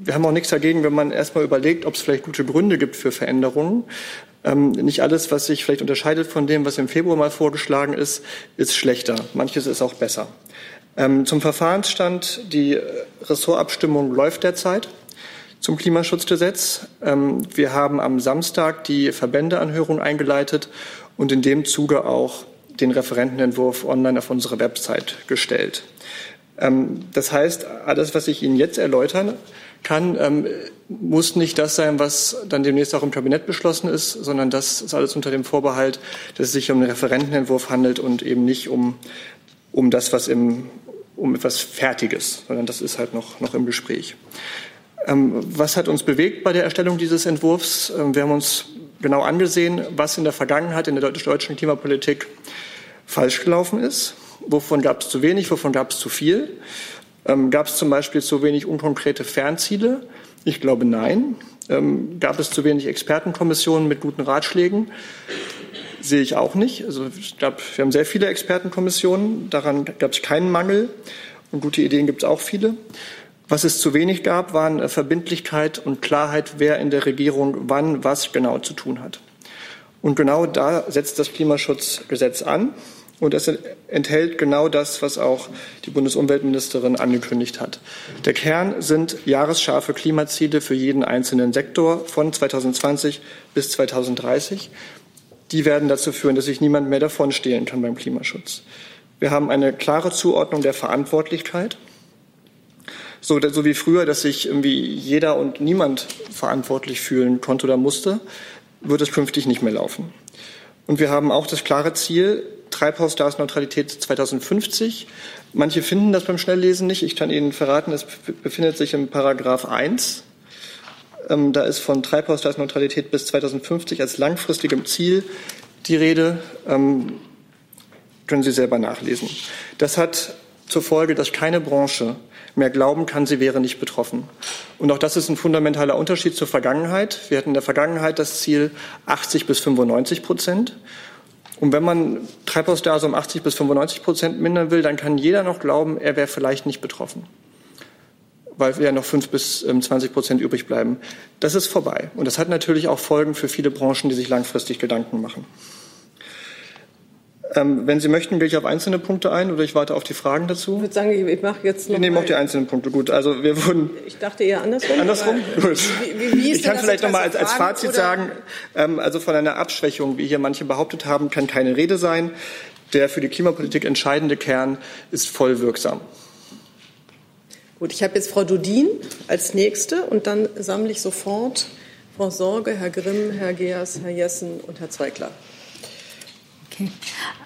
wir haben auch nichts dagegen, wenn man erstmal überlegt, ob es vielleicht gute Gründe gibt für Veränderungen. Ähm, nicht alles, was sich vielleicht unterscheidet von dem, was im Februar mal vorgeschlagen ist, ist schlechter. Manches ist auch besser. Ähm, zum Verfahrensstand. Die Ressortabstimmung läuft derzeit zum Klimaschutzgesetz. Ähm, wir haben am Samstag die Verbändeanhörung eingeleitet und in dem Zuge auch den Referentenentwurf online auf unsere Website gestellt. Ähm, das heißt, alles, was ich Ihnen jetzt erläutern kann, ähm, muss nicht das sein, was dann demnächst auch im Kabinett beschlossen ist, sondern das ist alles unter dem Vorbehalt, dass es sich um einen Referentenentwurf handelt und eben nicht um, um das, was im um etwas Fertiges, sondern das ist halt noch, noch im Gespräch. Ähm, was hat uns bewegt bei der Erstellung dieses Entwurfs? Ähm, wir haben uns genau angesehen, was in der Vergangenheit in der deutschen Klimapolitik falsch gelaufen ist. Wovon gab es zu wenig, wovon gab es zu viel? Ähm, gab es zum Beispiel zu wenig unkonkrete Fernziele? Ich glaube nein. Gab es zu wenig Expertenkommissionen mit guten Ratschlägen? Sehe ich auch nicht. Also ich glaube, wir haben sehr viele Expertenkommissionen. Daran gab es keinen Mangel. Und gute Ideen gibt es auch viele. Was es zu wenig gab, waren äh, Verbindlichkeit und Klarheit, wer in der Regierung wann was genau zu tun hat. Und genau da setzt das Klimaschutzgesetz an. Und es enthält genau das, was auch die Bundesumweltministerin angekündigt hat. Der Kern sind jahresscharfe Klimaziele für jeden einzelnen Sektor von 2020 bis 2030. Die werden dazu führen, dass sich niemand mehr davon stehlen kann beim Klimaschutz. Wir haben eine klare Zuordnung der Verantwortlichkeit. So, so wie früher, dass sich irgendwie jeder und niemand verantwortlich fühlen konnte oder musste, wird es künftig nicht mehr laufen. Und wir haben auch das klare Ziel, Treibhausgasneutralität 2050. Manche finden das beim Schnelllesen nicht. Ich kann Ihnen verraten, es befindet sich im Paragraph 1. Ähm, da ist von Treibhausgasneutralität bis 2050 als langfristigem Ziel die Rede. Ähm, können Sie selber nachlesen. Das hat zur Folge, dass keine Branche mehr glauben kann, sie wäre nicht betroffen. Und auch das ist ein fundamentaler Unterschied zur Vergangenheit. Wir hatten in der Vergangenheit das Ziel 80 bis 95 Prozent. Und wenn man Treibhausgase um 80 bis 95 Prozent mindern will, dann kann jeder noch glauben, er wäre vielleicht nicht betroffen, weil ja noch 5 bis 20 ähm, Prozent übrig bleiben. Das ist vorbei. Und das hat natürlich auch Folgen für viele Branchen, die sich langfristig Gedanken machen. Ähm, wenn Sie möchten, gehe ich auf einzelne Punkte ein oder ich warte auf die Fragen dazu. Ich würde sagen, ich mache jetzt noch. Wir nehmen auch die einzelnen Punkte. Gut, also wir wurden. Ich dachte eher andersrum. Andersrum? Gut. Wie, wie ich kann vielleicht noch mal als, als Fazit oder? sagen, ähm, also von einer Abschwächung, wie hier manche behauptet haben, kann keine Rede sein. Der für die Klimapolitik entscheidende Kern ist voll wirksam. Gut, ich habe jetzt Frau Dudin als Nächste und dann sammle ich sofort Frau Sorge, Herr Grimm, Herr Geers, Herr Jessen und Herr Zweigler. Okay.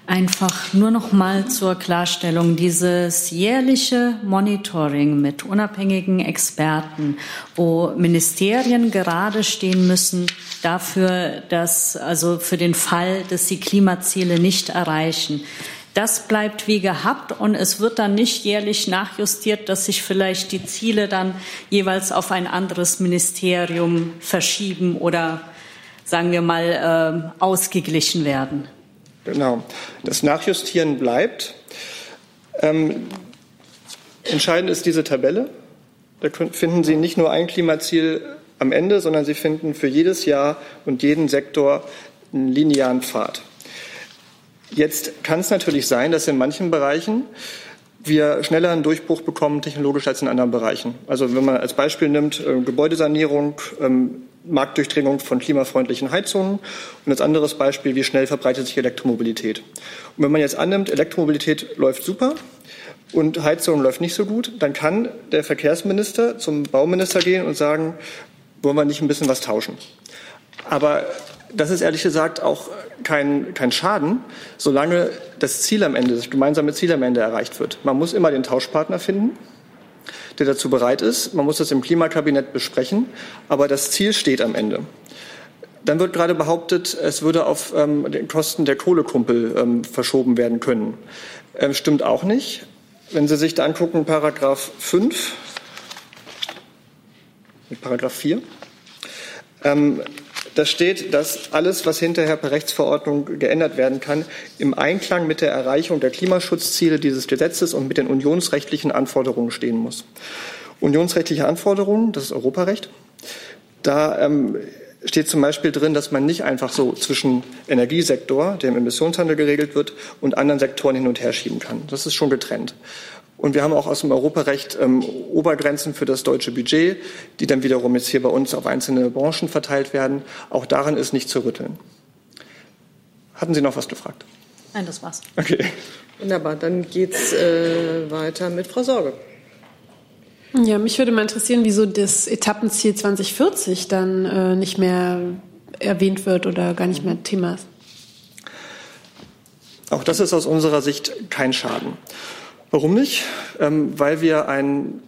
Einfach nur noch mal zur Klarstellung. Dieses jährliche Monitoring mit unabhängigen Experten, wo Ministerien gerade stehen müssen dafür, dass, also für den Fall, dass sie Klimaziele nicht erreichen. Das bleibt wie gehabt und es wird dann nicht jährlich nachjustiert, dass sich vielleicht die Ziele dann jeweils auf ein anderes Ministerium verschieben oder sagen wir mal äh, ausgeglichen werden. Genau. Das Nachjustieren bleibt. Ähm, entscheidend ist diese Tabelle. Da finden Sie nicht nur ein Klimaziel am Ende, sondern Sie finden für jedes Jahr und jeden Sektor einen linearen Pfad. Jetzt kann es natürlich sein, dass in manchen Bereichen wir schneller einen Durchbruch bekommen technologisch als in anderen Bereichen. Also wenn man als Beispiel nimmt äh, Gebäudesanierung, ähm, Marktdurchdringung von klimafreundlichen Heizungen und als anderes Beispiel, wie schnell verbreitet sich Elektromobilität. Und wenn man jetzt annimmt, Elektromobilität läuft super und Heizung läuft nicht so gut, dann kann der Verkehrsminister zum Bauminister gehen und sagen, wollen wir nicht ein bisschen was tauschen. Aber das ist ehrlich gesagt auch kein, kein Schaden, solange das Ziel am Ende, das gemeinsame Ziel am Ende erreicht wird. Man muss immer den Tauschpartner finden, der dazu bereit ist. Man muss das im Klimakabinett besprechen, aber das Ziel steht am Ende. Dann wird gerade behauptet, es würde auf ähm, den Kosten der Kohlekumpel ähm, verschoben werden können. Ähm, stimmt auch nicht. Wenn Sie sich da angucken, Paragraph 5, Paragraph 4, ähm, da steht, dass alles, was hinterher per Rechtsverordnung geändert werden kann, im Einklang mit der Erreichung der Klimaschutzziele dieses Gesetzes und mit den unionsrechtlichen Anforderungen stehen muss. Unionsrechtliche Anforderungen, das ist Europarecht. Da ähm, steht zum Beispiel drin, dass man nicht einfach so zwischen Energiesektor, der im Emissionshandel geregelt wird, und anderen Sektoren hin und her schieben kann. Das ist schon getrennt. Und wir haben auch aus dem Europarecht ähm, Obergrenzen für das deutsche Budget, die dann wiederum jetzt hier bei uns auf einzelne Branchen verteilt werden. Auch daran ist nicht zu rütteln. Hatten Sie noch was gefragt? Nein, das war's. Okay. Wunderbar, dann geht's äh, weiter mit Frau Sorge. Ja, mich würde mal interessieren, wieso das Etappenziel 2040 dann äh, nicht mehr erwähnt wird oder gar nicht mehr Thema ist. Auch das ist aus unserer Sicht kein Schaden. Warum nicht? Ähm, weil wir ein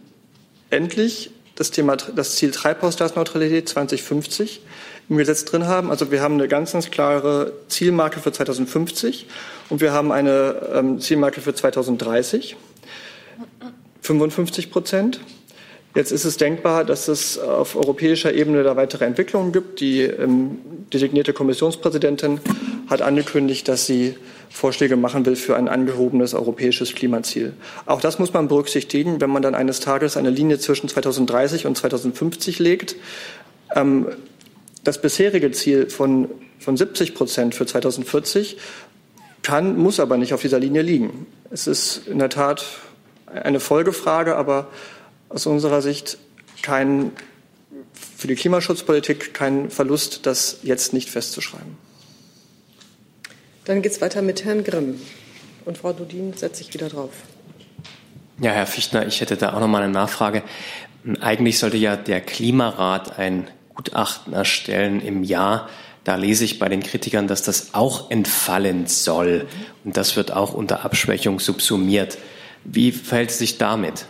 endlich das Thema, das Ziel Treibhausgasneutralität 2050 im Gesetz drin haben. Also wir haben eine ganz, ganz klare Zielmarke für 2050 und wir haben eine ähm, Zielmarke für 2030. 55 Prozent. Jetzt ist es denkbar, dass es auf europäischer Ebene da weitere Entwicklungen gibt. Die ähm, designierte Kommissionspräsidentin hat angekündigt, dass sie Vorschläge machen will für ein angehobenes europäisches Klimaziel. Auch das muss man berücksichtigen, wenn man dann eines Tages eine Linie zwischen 2030 und 2050 legt. Ähm, das bisherige Ziel von, von 70 Prozent für 2040 kann, muss aber nicht auf dieser Linie liegen. Es ist in der Tat eine Folgefrage, aber aus unserer Sicht kein, für die Klimaschutzpolitik kein Verlust, das jetzt nicht festzuschreiben. Dann geht es weiter mit Herrn Grimm. Und Frau Dudin setzt sich wieder drauf. Ja, Herr Fichtner, ich hätte da auch noch mal eine Nachfrage. Eigentlich sollte ja der Klimarat ein Gutachten erstellen im Jahr. Da lese ich bei den Kritikern, dass das auch entfallen soll. Und das wird auch unter Abschwächung subsumiert. Wie verhält es sich damit?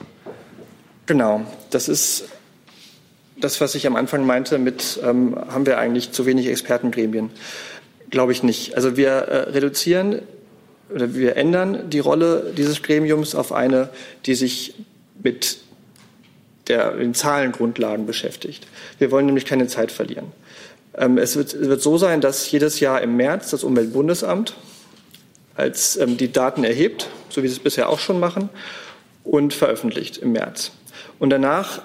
Genau, das ist das, was ich am Anfang meinte, mit ähm, haben wir eigentlich zu wenig Expertengremien. Glaube ich nicht. Also wir äh, reduzieren oder wir ändern die Rolle dieses Gremiums auf eine, die sich mit der, den Zahlengrundlagen beschäftigt. Wir wollen nämlich keine Zeit verlieren. Ähm, es, wird, es, wird, so sein, dass jedes Jahr im März das Umweltbundesamt als ähm, die Daten erhebt, so wie sie es bisher auch schon machen, und veröffentlicht im März. Und danach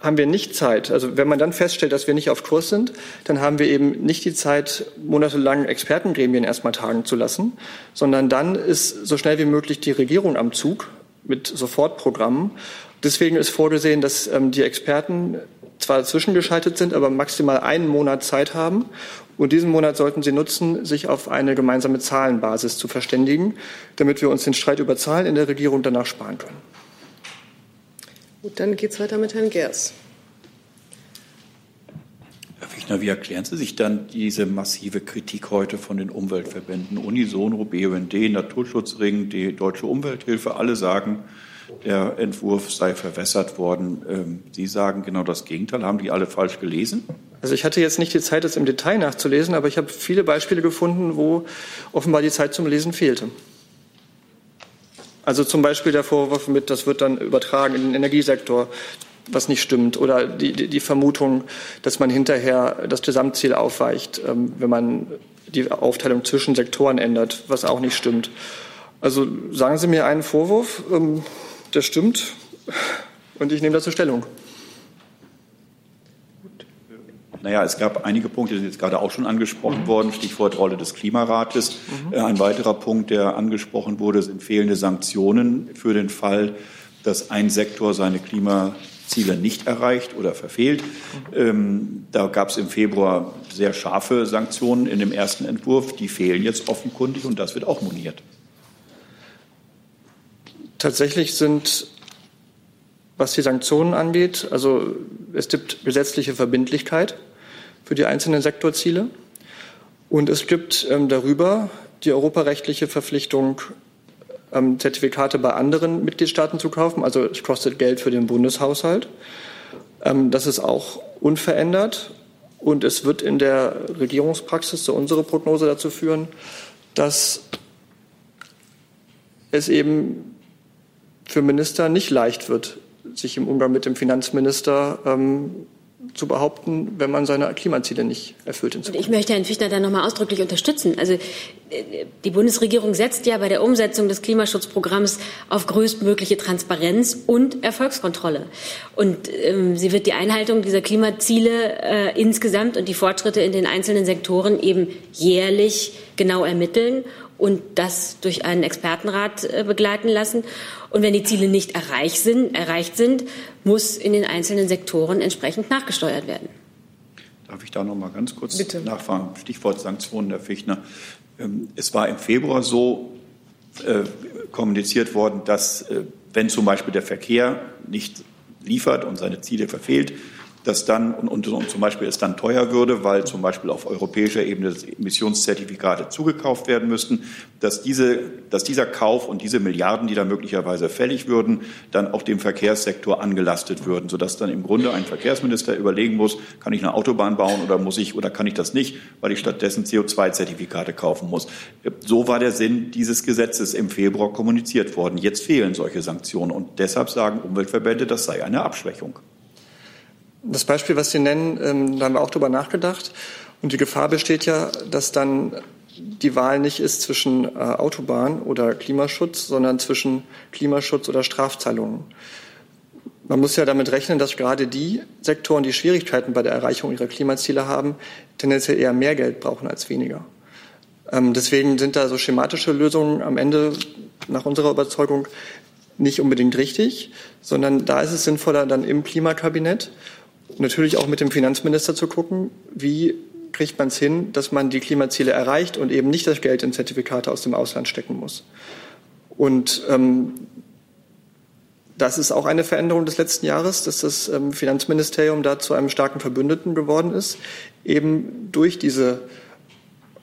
haben wir nicht Zeit. Also wenn man dann feststellt, dass wir nicht auf Kurs sind, dann haben wir eben nicht die Zeit, monatelang Expertengremien erstmal tagen zu lassen, sondern dann ist so schnell wie möglich die Regierung am Zug mit Sofortprogrammen. Deswegen ist vorgesehen, dass ähm, die Experten zwar zwischengeschaltet sind, aber maximal einen Monat Zeit haben. Und diesen Monat sollten sie nutzen, sich auf eine gemeinsame Zahlenbasis zu verständigen, damit wir uns den Streit über Zahlen in der Regierung danach sparen können. Gut, dann geht es weiter mit Herrn Gers. Herr Fichtner, wie erklären Sie sich dann diese massive Kritik heute von den Umweltverbänden Unisono, BUND, Naturschutzring, die Deutsche Umwelthilfe? Alle sagen, der Entwurf sei verwässert worden. Ähm, Sie sagen genau das Gegenteil. Haben die alle falsch gelesen? Also ich hatte jetzt nicht die Zeit, das im Detail nachzulesen, aber ich habe viele Beispiele gefunden, wo offenbar die Zeit zum Lesen fehlte. Also zum Beispiel der Vorwurf mit, das wird dann übertragen in den Energiesektor, was nicht stimmt. Oder die, die, Vermutung, dass man hinterher das Gesamtziel aufweicht, ähm, wenn man die Aufteilung zwischen Sektoren ändert, was auch nicht stimmt. Also sagen Sie mir einen Vorwurf, ähm, der stimmt, und ich nehme dazu Stellung. Naja, es gab einige Punkte, die sind jetzt gerade auch schon angesprochen mhm. worden, Stichwort Rolle des Klimarates. Mhm. Äh, ein weiterer Punkt, der angesprochen wurde, sind fehlende Sanktionen für den Fall, dass ein Sektor seine Klimaziele nicht erreicht oder verfehlt. Mhm. Ähm, da gab es im Februar sehr scharfe Sanktionen in dem ersten Entwurf. Die fehlen jetzt offenkundig und das wird auch moniert. Tatsächlich sind was die Sanktionen angeht, also es gibt gesetzliche Verbindlichkeit für die einzelnen Sektorziele. Und es gibt ähm, darüber die europarechtliche Verpflichtung, ähm, Zertifikate bei anderen Mitgliedstaaten zu kaufen. Also es kostet Geld für den Bundeshaushalt. Ähm, das ist auch unverändert. Und es wird in der Regierungspraxis, so unsere Prognose dazu führen, dass es eben für Minister nicht leicht wird, sich im Umgang mit dem Finanzminister ähm, zu behaupten, wenn man seine Klimaziele nicht erfüllt. In ich möchte Herrn Fichtner da nochmal ausdrücklich unterstützen. Also äh, die Bundesregierung setzt ja bei der Umsetzung des Klimaschutzprogramms auf größtmögliche Transparenz und Erfolgskontrolle. Und ähm, sie wird die Einhaltung dieser Klimaziele äh, insgesamt und die Fortschritte in den einzelnen Sektoren eben jährlich genau ermitteln und das durch einen Expertenrat äh, begleiten lassen. Und wenn die Ziele nicht erreicht sind, erreicht sind, muss in den einzelnen Sektoren entsprechend nachgesteuert werden. Darf ich da noch mal ganz kurz Bitte. nachfragen? Stichwort Sanktionen, Herr Fichtner. Ähm, es war im Februar so äh, kommuniziert worden, dass, äh, wenn zum Beispiel der Verkehr nicht liefert und seine Ziele verfehlt, dass dann und, und, und, zum Beispiel es dann teuer würde, weil zum Beispiel auf europäischer Ebene Emissionszertifikate zugekauft werden müssten, dass, diese, dass dieser Kauf und diese Milliarden, die da möglicherweise fällig würden, dann auch dem Verkehrssektor angelastet würden, sodass dann im Grunde ein Verkehrsminister überlegen muss, kann ich eine Autobahn bauen oder muss ich oder kann ich das nicht, weil ich stattdessen CO2-Zertifikate kaufen muss. So war der Sinn dieses Gesetzes im Februar kommuniziert worden. Jetzt fehlen solche Sanktionen und deshalb sagen Umweltverbände, das sei eine Abschwächung. Das Beispiel, was Sie nennen, ähm, da haben wir auch drüber nachgedacht. Und die Gefahr besteht ja, dass dann die Wahl nicht ist zwischen äh, Autobahn oder Klimaschutz, sondern zwischen Klimaschutz oder Strafzahlungen. Man muss ja damit rechnen, dass gerade die Sektoren, die Schwierigkeiten bei der Erreichung ihrer Klimaziele haben, tendenziell eher mehr Geld brauchen als weniger. Ähm, deswegen sind da so schematische Lösungen am Ende nach unserer Überzeugung nicht unbedingt richtig, sondern da ist es sinnvoller, dann im Klimakabinett natürlich auch mit dem Finanzminister zu gucken, wie kriegt man es hin, dass man die Klimaziele erreicht und eben nicht das Geld in Zertifikate aus dem Ausland stecken muss. Und ähm, das ist auch eine Veränderung des letzten Jahres, dass das ähm, Finanzministerium da zu einem starken Verbündeten geworden ist, eben durch diese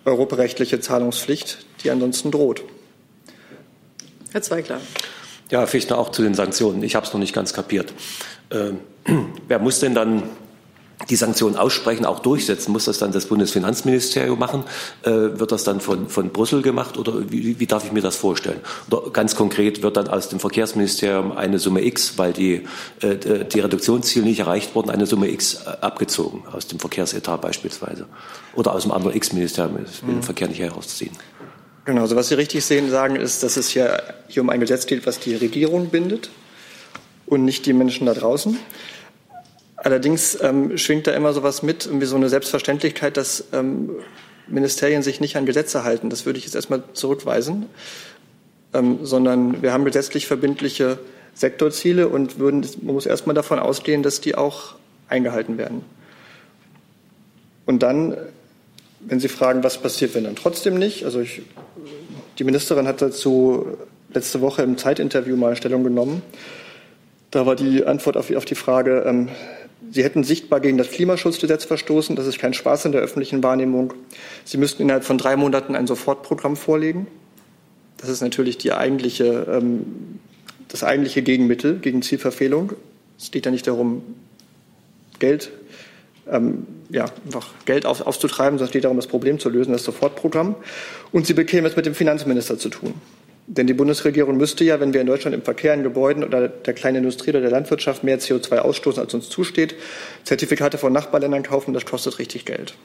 europarechtliche Zahlungspflicht, die ansonsten droht. Herr Zweigler. Ja, Fichtner, auch zu den Sanktionen. Ich habe es noch nicht ganz kapiert. Ähm, wer muss denn dann die Sanktionen aussprechen, auch durchsetzen? Muss das dann das Bundesfinanzministerium machen? Äh, wird das dann von, von Brüssel gemacht oder wie, wie, darf ich mir das vorstellen? Oder ganz konkret wird dann aus dem Verkehrsministerium eine Summe X, weil die, äh, die Reduktionsziele nicht erreicht wurden, eine Summe X äh, abgezogen, aus dem Verkehrsetat beispielsweise. Oder aus dem anderen X-Ministerium, das will den mhm. Verkehr nicht herausziehen. Genau, also was Sie richtig sehen, sagen, ist, dass es hier, hier um ein Gesetz geht, was die Regierung bindet und nicht die Menschen da draußen. Allerdings ähm, schwingt da immer so was mit, irgendwie so eine Selbstverständlichkeit, dass ähm, Ministerien sich nicht an Gesetze halten. Das würde ich jetzt erstmal zurückweisen, ähm, sondern wir haben gesetzlich verbindliche Sektorziele und würden, man muss erstmal davon ausgehen, dass die auch eingehalten werden. Und dann, wenn Sie fragen, was passiert, wenn dann trotzdem nicht, also ich, die Ministerin hat dazu letzte Woche im Zeitinterview mal Stellung genommen. Da war die Antwort auf, auf die Frage, ähm, Sie hätten sichtbar gegen das Klimaschutzgesetz verstoßen. Das ist kein Spaß in der öffentlichen Wahrnehmung. Sie müssten innerhalb von drei Monaten ein Sofortprogramm vorlegen. Das ist natürlich die eigentliche, ähm, das eigentliche Gegenmittel gegen Zielverfehlung. Es geht ja nicht darum, Geld, ähm, ja, einfach Geld auf, aufzutreiben, sondern es geht darum, das Problem zu lösen, das Sofortprogramm. Und Sie bekämen es mit dem Finanzminister zu tun. Denn die Bundesregierung müsste ja, wenn wir in Deutschland im Verkehr, in Gebäuden oder der kleinen Industrie oder der Landwirtschaft mehr CO2 ausstoßen, als uns zusteht, Zertifikate von Nachbarländern kaufen. Das kostet richtig Geld.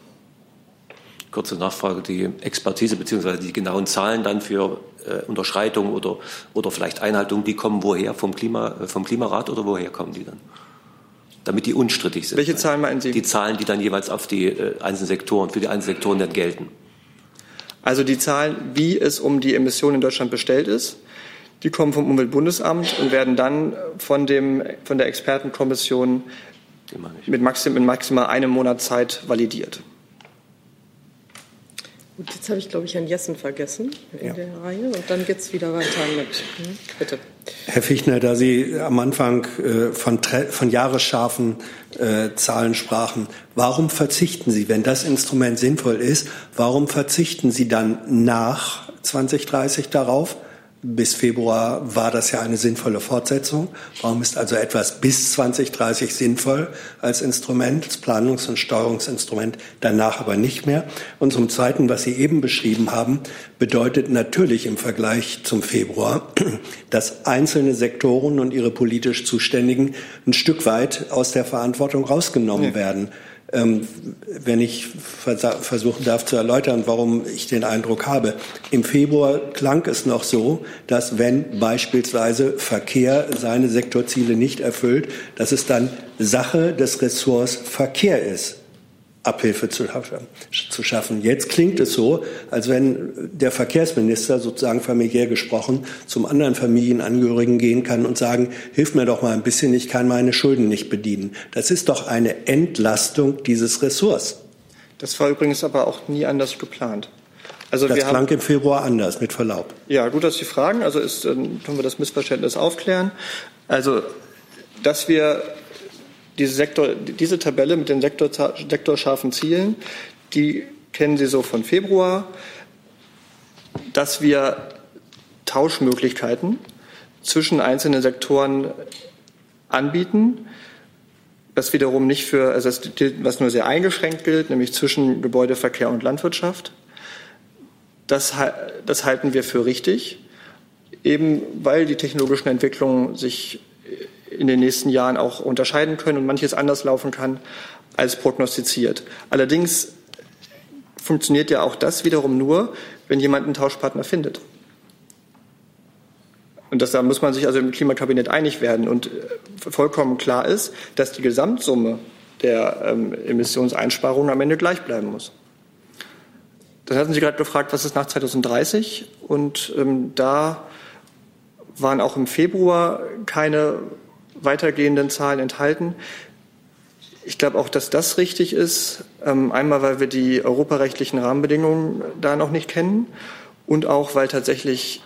Kurze Nachfrage, die Expertise bzw. die genauen Zahlen dann für äh, Unterschreitung oder, oder vielleicht Einhaltung, die kommen woher? Vom, Klima, äh, vom Klimarat oder woher kommen die dann? Damit die unstrittig sind. Welche Zahlen meinen Sie? Die Zahlen, die dann jeweils auf die äh, einzelnen Sektoren, für die einzelnen Sektoren dann gelten. Also die Zahlen, wie es um die Emissionen in Deutschland bestellt ist, die kommen vom Umweltbundesamt und werden dann von, dem, von der Expertenkommission mit maxim, in maximal einem Monat Zeit validiert. Gut, jetzt habe ich, glaube ich, Herrn Jessen vergessen in ja. der Reihe. Und dann geht es wieder weiter mit. Hm, bitte. Herr Fichtner, da Sie am Anfang äh, von, von jahresscharfen äh, Zahlen sprachen, warum verzichten Sie, wenn das Instrument sinnvoll ist, warum verzichten Sie dann nach 2030 darauf? Bis Februar war das ja eine sinnvolle Fortsetzung. Warum ist also etwas bis 2030 sinnvoll als Instrument, als Planungs- und Steuerungsinstrument, danach aber nicht mehr? Und zum Zweiten, was Sie eben beschrieben haben, bedeutet natürlich im Vergleich zum Februar, dass einzelne Sektoren und ihre politisch Zuständigen ein Stück weit aus der Verantwortung rausgenommen ja. werden. Ähm, wenn ich versuchen darf zu erläutern, warum ich den Eindruck habe. Im Februar klang es noch so, dass wenn beispielsweise Verkehr seine Sektorziele nicht erfüllt, dass es dann Sache des Ressorts Verkehr ist. Abhilfe zu schaffen. Jetzt klingt es so, als wenn der Verkehrsminister sozusagen familiär gesprochen zum anderen Familienangehörigen gehen kann und sagen, hilf mir doch mal ein bisschen, ich kann meine Schulden nicht bedienen. Das ist doch eine Entlastung dieses Ressorts. Das war übrigens aber auch nie anders geplant. Also das klang haben, im Februar anders, mit Verlaub. Ja, gut, dass Sie fragen. Also ist, dann können wir das Missverständnis aufklären. Also, dass wir diese, Sektor, diese Tabelle mit den Sektor, sektorscharfen Zielen, die kennen Sie so von Februar, dass wir Tauschmöglichkeiten zwischen einzelnen Sektoren anbieten. Das wiederum nicht für, also was nur sehr eingeschränkt gilt, nämlich zwischen Gebäudeverkehr und Landwirtschaft. Das, das halten wir für richtig, eben weil die technologischen Entwicklungen sich in den nächsten Jahren auch unterscheiden können und manches anders laufen kann als prognostiziert. Allerdings funktioniert ja auch das wiederum nur, wenn jemand einen Tauschpartner findet. Und das, da muss man sich also im Klimakabinett einig werden. Und äh, vollkommen klar ist, dass die Gesamtsumme der ähm, Emissionseinsparungen am Ende gleich bleiben muss. Dann hatten Sie gerade gefragt, was ist nach 2030? Und ähm, da waren auch im Februar keine weitergehenden Zahlen enthalten. Ich glaube auch, dass das richtig ist. Ähm, einmal, weil wir die europarechtlichen Rahmenbedingungen da noch nicht kennen und auch, weil tatsächlich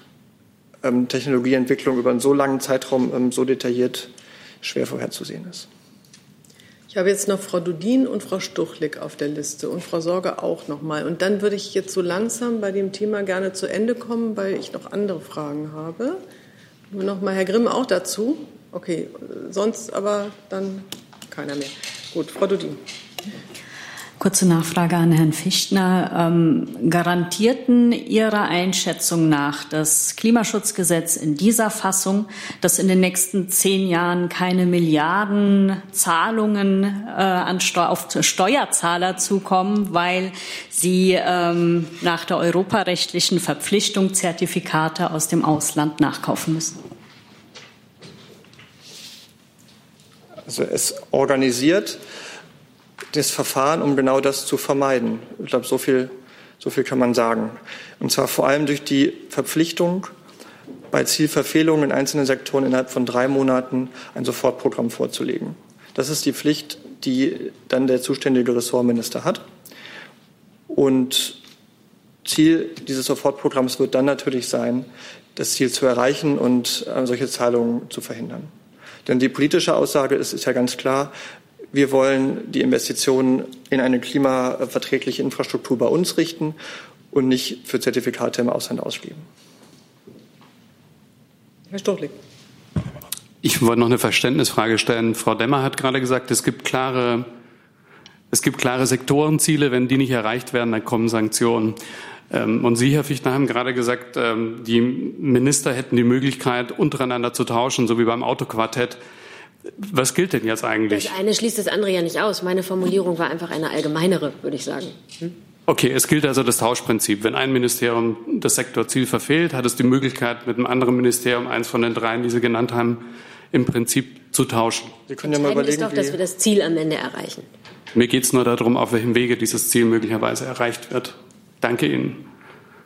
ähm, Technologieentwicklung über einen so langen Zeitraum ähm, so detailliert schwer vorherzusehen ist. Ich habe jetzt noch Frau Dudin und Frau Stuchlik auf der Liste und Frau Sorge auch noch mal. Und dann würde ich jetzt so langsam bei dem Thema gerne zu Ende kommen, weil ich noch andere Fragen habe. Nur noch mal Herr Grimm auch dazu. Okay, sonst aber dann keiner mehr. Gut, Frau Dudin. Kurze Nachfrage an Herrn Fichtner. Ähm, garantierten Ihrer Einschätzung nach das Klimaschutzgesetz in dieser Fassung, dass in den nächsten zehn Jahren keine Milliarden Zahlungen äh, an Steu auf Steuerzahler zukommen, weil sie ähm, nach der europarechtlichen Verpflichtung Zertifikate aus dem Ausland nachkaufen müssen? Also es organisiert das Verfahren, um genau das zu vermeiden. Ich glaube, so viel, so viel kann man sagen. Und zwar vor allem durch die Verpflichtung, bei Zielverfehlungen in einzelnen Sektoren innerhalb von drei Monaten ein Sofortprogramm vorzulegen. Das ist die Pflicht, die dann der zuständige Ressortminister hat. Und Ziel dieses Sofortprogramms wird dann natürlich sein, das Ziel zu erreichen und äh, solche Zahlungen zu verhindern. Denn die politische Aussage ist, ist ja ganz klar, wir wollen die Investitionen in eine klimaverträgliche Infrastruktur bei uns richten und nicht für Zertifikate im Ausland ausgeben. Herr Stochlik. Ich wollte noch eine Verständnisfrage stellen. Frau Demmer hat gerade gesagt, es gibt klare, es gibt klare Sektorenziele. Wenn die nicht erreicht werden, dann kommen Sanktionen. Ähm, und Sie, Herr Fichtner, haben gerade gesagt, ähm, die Minister hätten die Möglichkeit, untereinander zu tauschen, so wie beim Autoquartett. Was gilt denn jetzt eigentlich? Das eine schließt das andere ja nicht aus. Meine Formulierung war einfach eine allgemeinere, würde ich sagen. Hm? Okay, es gilt also das Tauschprinzip. Wenn ein Ministerium das Sektorziel verfehlt, hat es die Möglichkeit, mit einem anderen Ministerium, eins von den dreien, die Sie genannt haben, im Prinzip zu tauschen. Sie können ja mal überlegen, ist doch, dass wir das Ziel am Ende erreichen. Mir geht es nur darum, auf welchem Wege dieses Ziel möglicherweise erreicht wird. Danke Ihnen.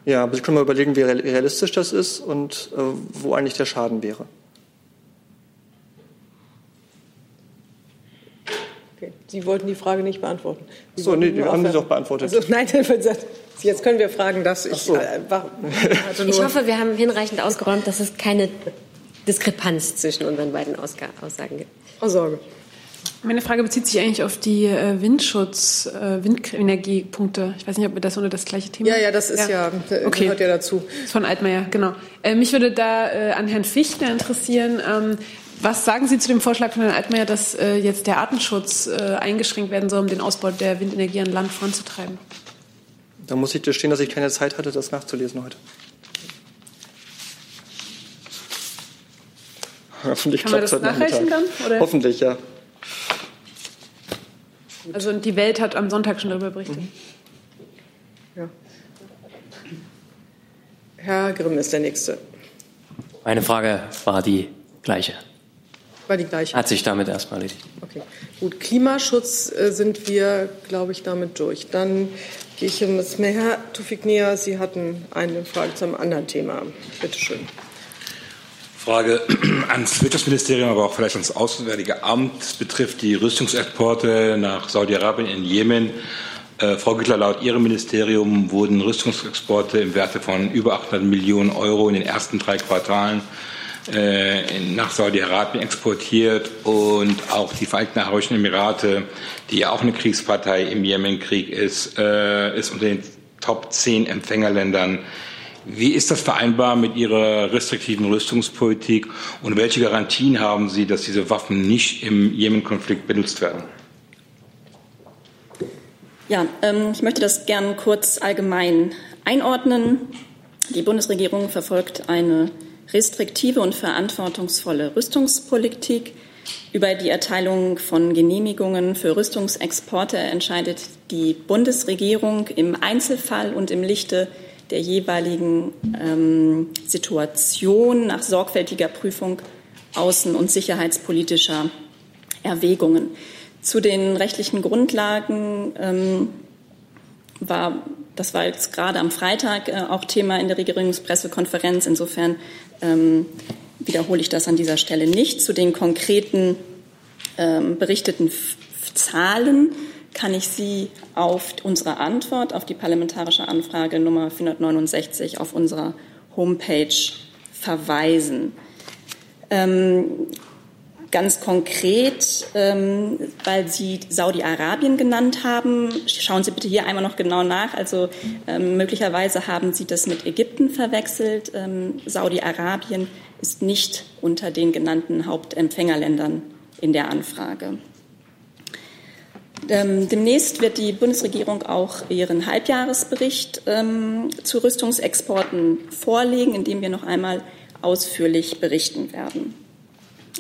Ja, aber Sie können mal überlegen, wie realistisch das ist und äh, wo eigentlich der Schaden wäre. Okay. Sie wollten die Frage nicht beantworten. Sie so, nee, die haben Sie doch beantwortet. Also, nein, jetzt können wir fragen, dass ich. So. Äh, ich hoffe, wir haben hinreichend ausgeräumt, dass es keine Diskrepanz zwischen unseren beiden Aussagen gibt. Frau Sorge. Meine Frage bezieht sich eigentlich auf die äh, Windschutz, äh, Windenergiepunkte. Ich weiß nicht, ob wir das unter das gleiche Thema. Ja, ja, das ist ja, ja okay. gehört ja dazu. Von Altmaier, genau. Äh, mich würde da äh, an Herrn Fichtner interessieren. Ähm, was sagen Sie zu dem Vorschlag von Herrn Altmaier, dass äh, jetzt der Artenschutz äh, eingeschränkt werden soll, um den Ausbau der Windenergie an Land voranzutreiben? Da muss ich gestehen, dass ich keine Zeit hatte, das nachzulesen heute. Hoffentlich Kann man das nachreichen dann? Oder? Hoffentlich, ja. Also die Welt hat am Sonntag schon darüber berichtet. Mhm. Ja. Herr Grimm ist der Nächste. Meine Frage war die gleiche. War die gleiche. Hat sich damit erstmal erledigt. Okay, gut. Klimaschutz äh, sind wir, glaube ich, damit durch. Dann gehe ich jetzt mehr. Herr Tufiknia, Sie hatten eine Frage zu einem anderen Thema. Bitte schön. Frage ans Wirtschaftsministerium, aber auch vielleicht ans Auswärtige Amt. Es betrifft die Rüstungsexporte nach Saudi-Arabien in Jemen. Äh, Frau Güttler, laut Ihrem Ministerium wurden Rüstungsexporte im Werte von über 800 Millionen Euro in den ersten drei Quartalen äh, nach Saudi-Arabien exportiert und auch die Vereinigten Arabischen Emirate, die ja auch eine Kriegspartei im Jemenkrieg ist, äh, ist unter den Top 10 Empfängerländern. Wie ist das vereinbar mit Ihrer restriktiven Rüstungspolitik und welche Garantien haben Sie, dass diese Waffen nicht im Jemen-Konflikt benutzt werden? Ja, ähm, ich möchte das gern kurz allgemein einordnen. Die Bundesregierung verfolgt eine restriktive und verantwortungsvolle Rüstungspolitik. Über die Erteilung von Genehmigungen für Rüstungsexporte entscheidet die Bundesregierung im Einzelfall und im Lichte der jeweiligen ähm, Situation nach sorgfältiger Prüfung außen- und sicherheitspolitischer Erwägungen. Zu den rechtlichen Grundlagen ähm, war, das war jetzt gerade am Freitag äh, auch Thema in der Regierungspressekonferenz. Insofern ähm, wiederhole ich das an dieser Stelle nicht. Zu den konkreten ähm, berichteten Zahlen kann ich Sie auf unsere Antwort auf die parlamentarische Anfrage Nummer 469 auf unserer Homepage verweisen. Ähm, Ganz konkret, ähm, weil Sie Saudi-Arabien genannt haben, schauen Sie bitte hier einmal noch genau nach. Also ähm, möglicherweise haben Sie das mit Ägypten verwechselt. Ähm, Saudi-Arabien ist nicht unter den genannten Hauptempfängerländern in der Anfrage. Ähm, demnächst wird die Bundesregierung auch ihren Halbjahresbericht ähm, zu Rüstungsexporten vorlegen, in dem wir noch einmal ausführlich berichten werden.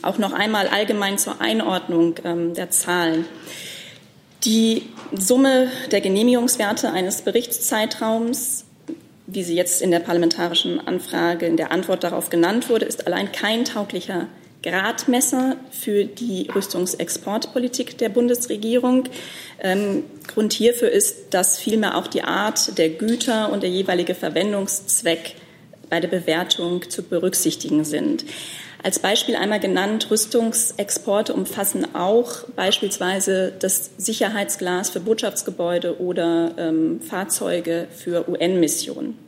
Auch noch einmal allgemein zur Einordnung ähm, der Zahlen. Die Summe der Genehmigungswerte eines Berichtszeitraums, wie sie jetzt in der parlamentarischen Anfrage in der Antwort darauf genannt wurde, ist allein kein tauglicher Gradmesser für die Rüstungsexportpolitik der Bundesregierung. Ähm, Grund hierfür ist, dass vielmehr auch die Art der Güter und der jeweilige Verwendungszweck bei der Bewertung zu berücksichtigen sind. Als Beispiel einmal genannt, Rüstungsexporte umfassen auch beispielsweise das Sicherheitsglas für Botschaftsgebäude oder ähm, Fahrzeuge für UN-Missionen.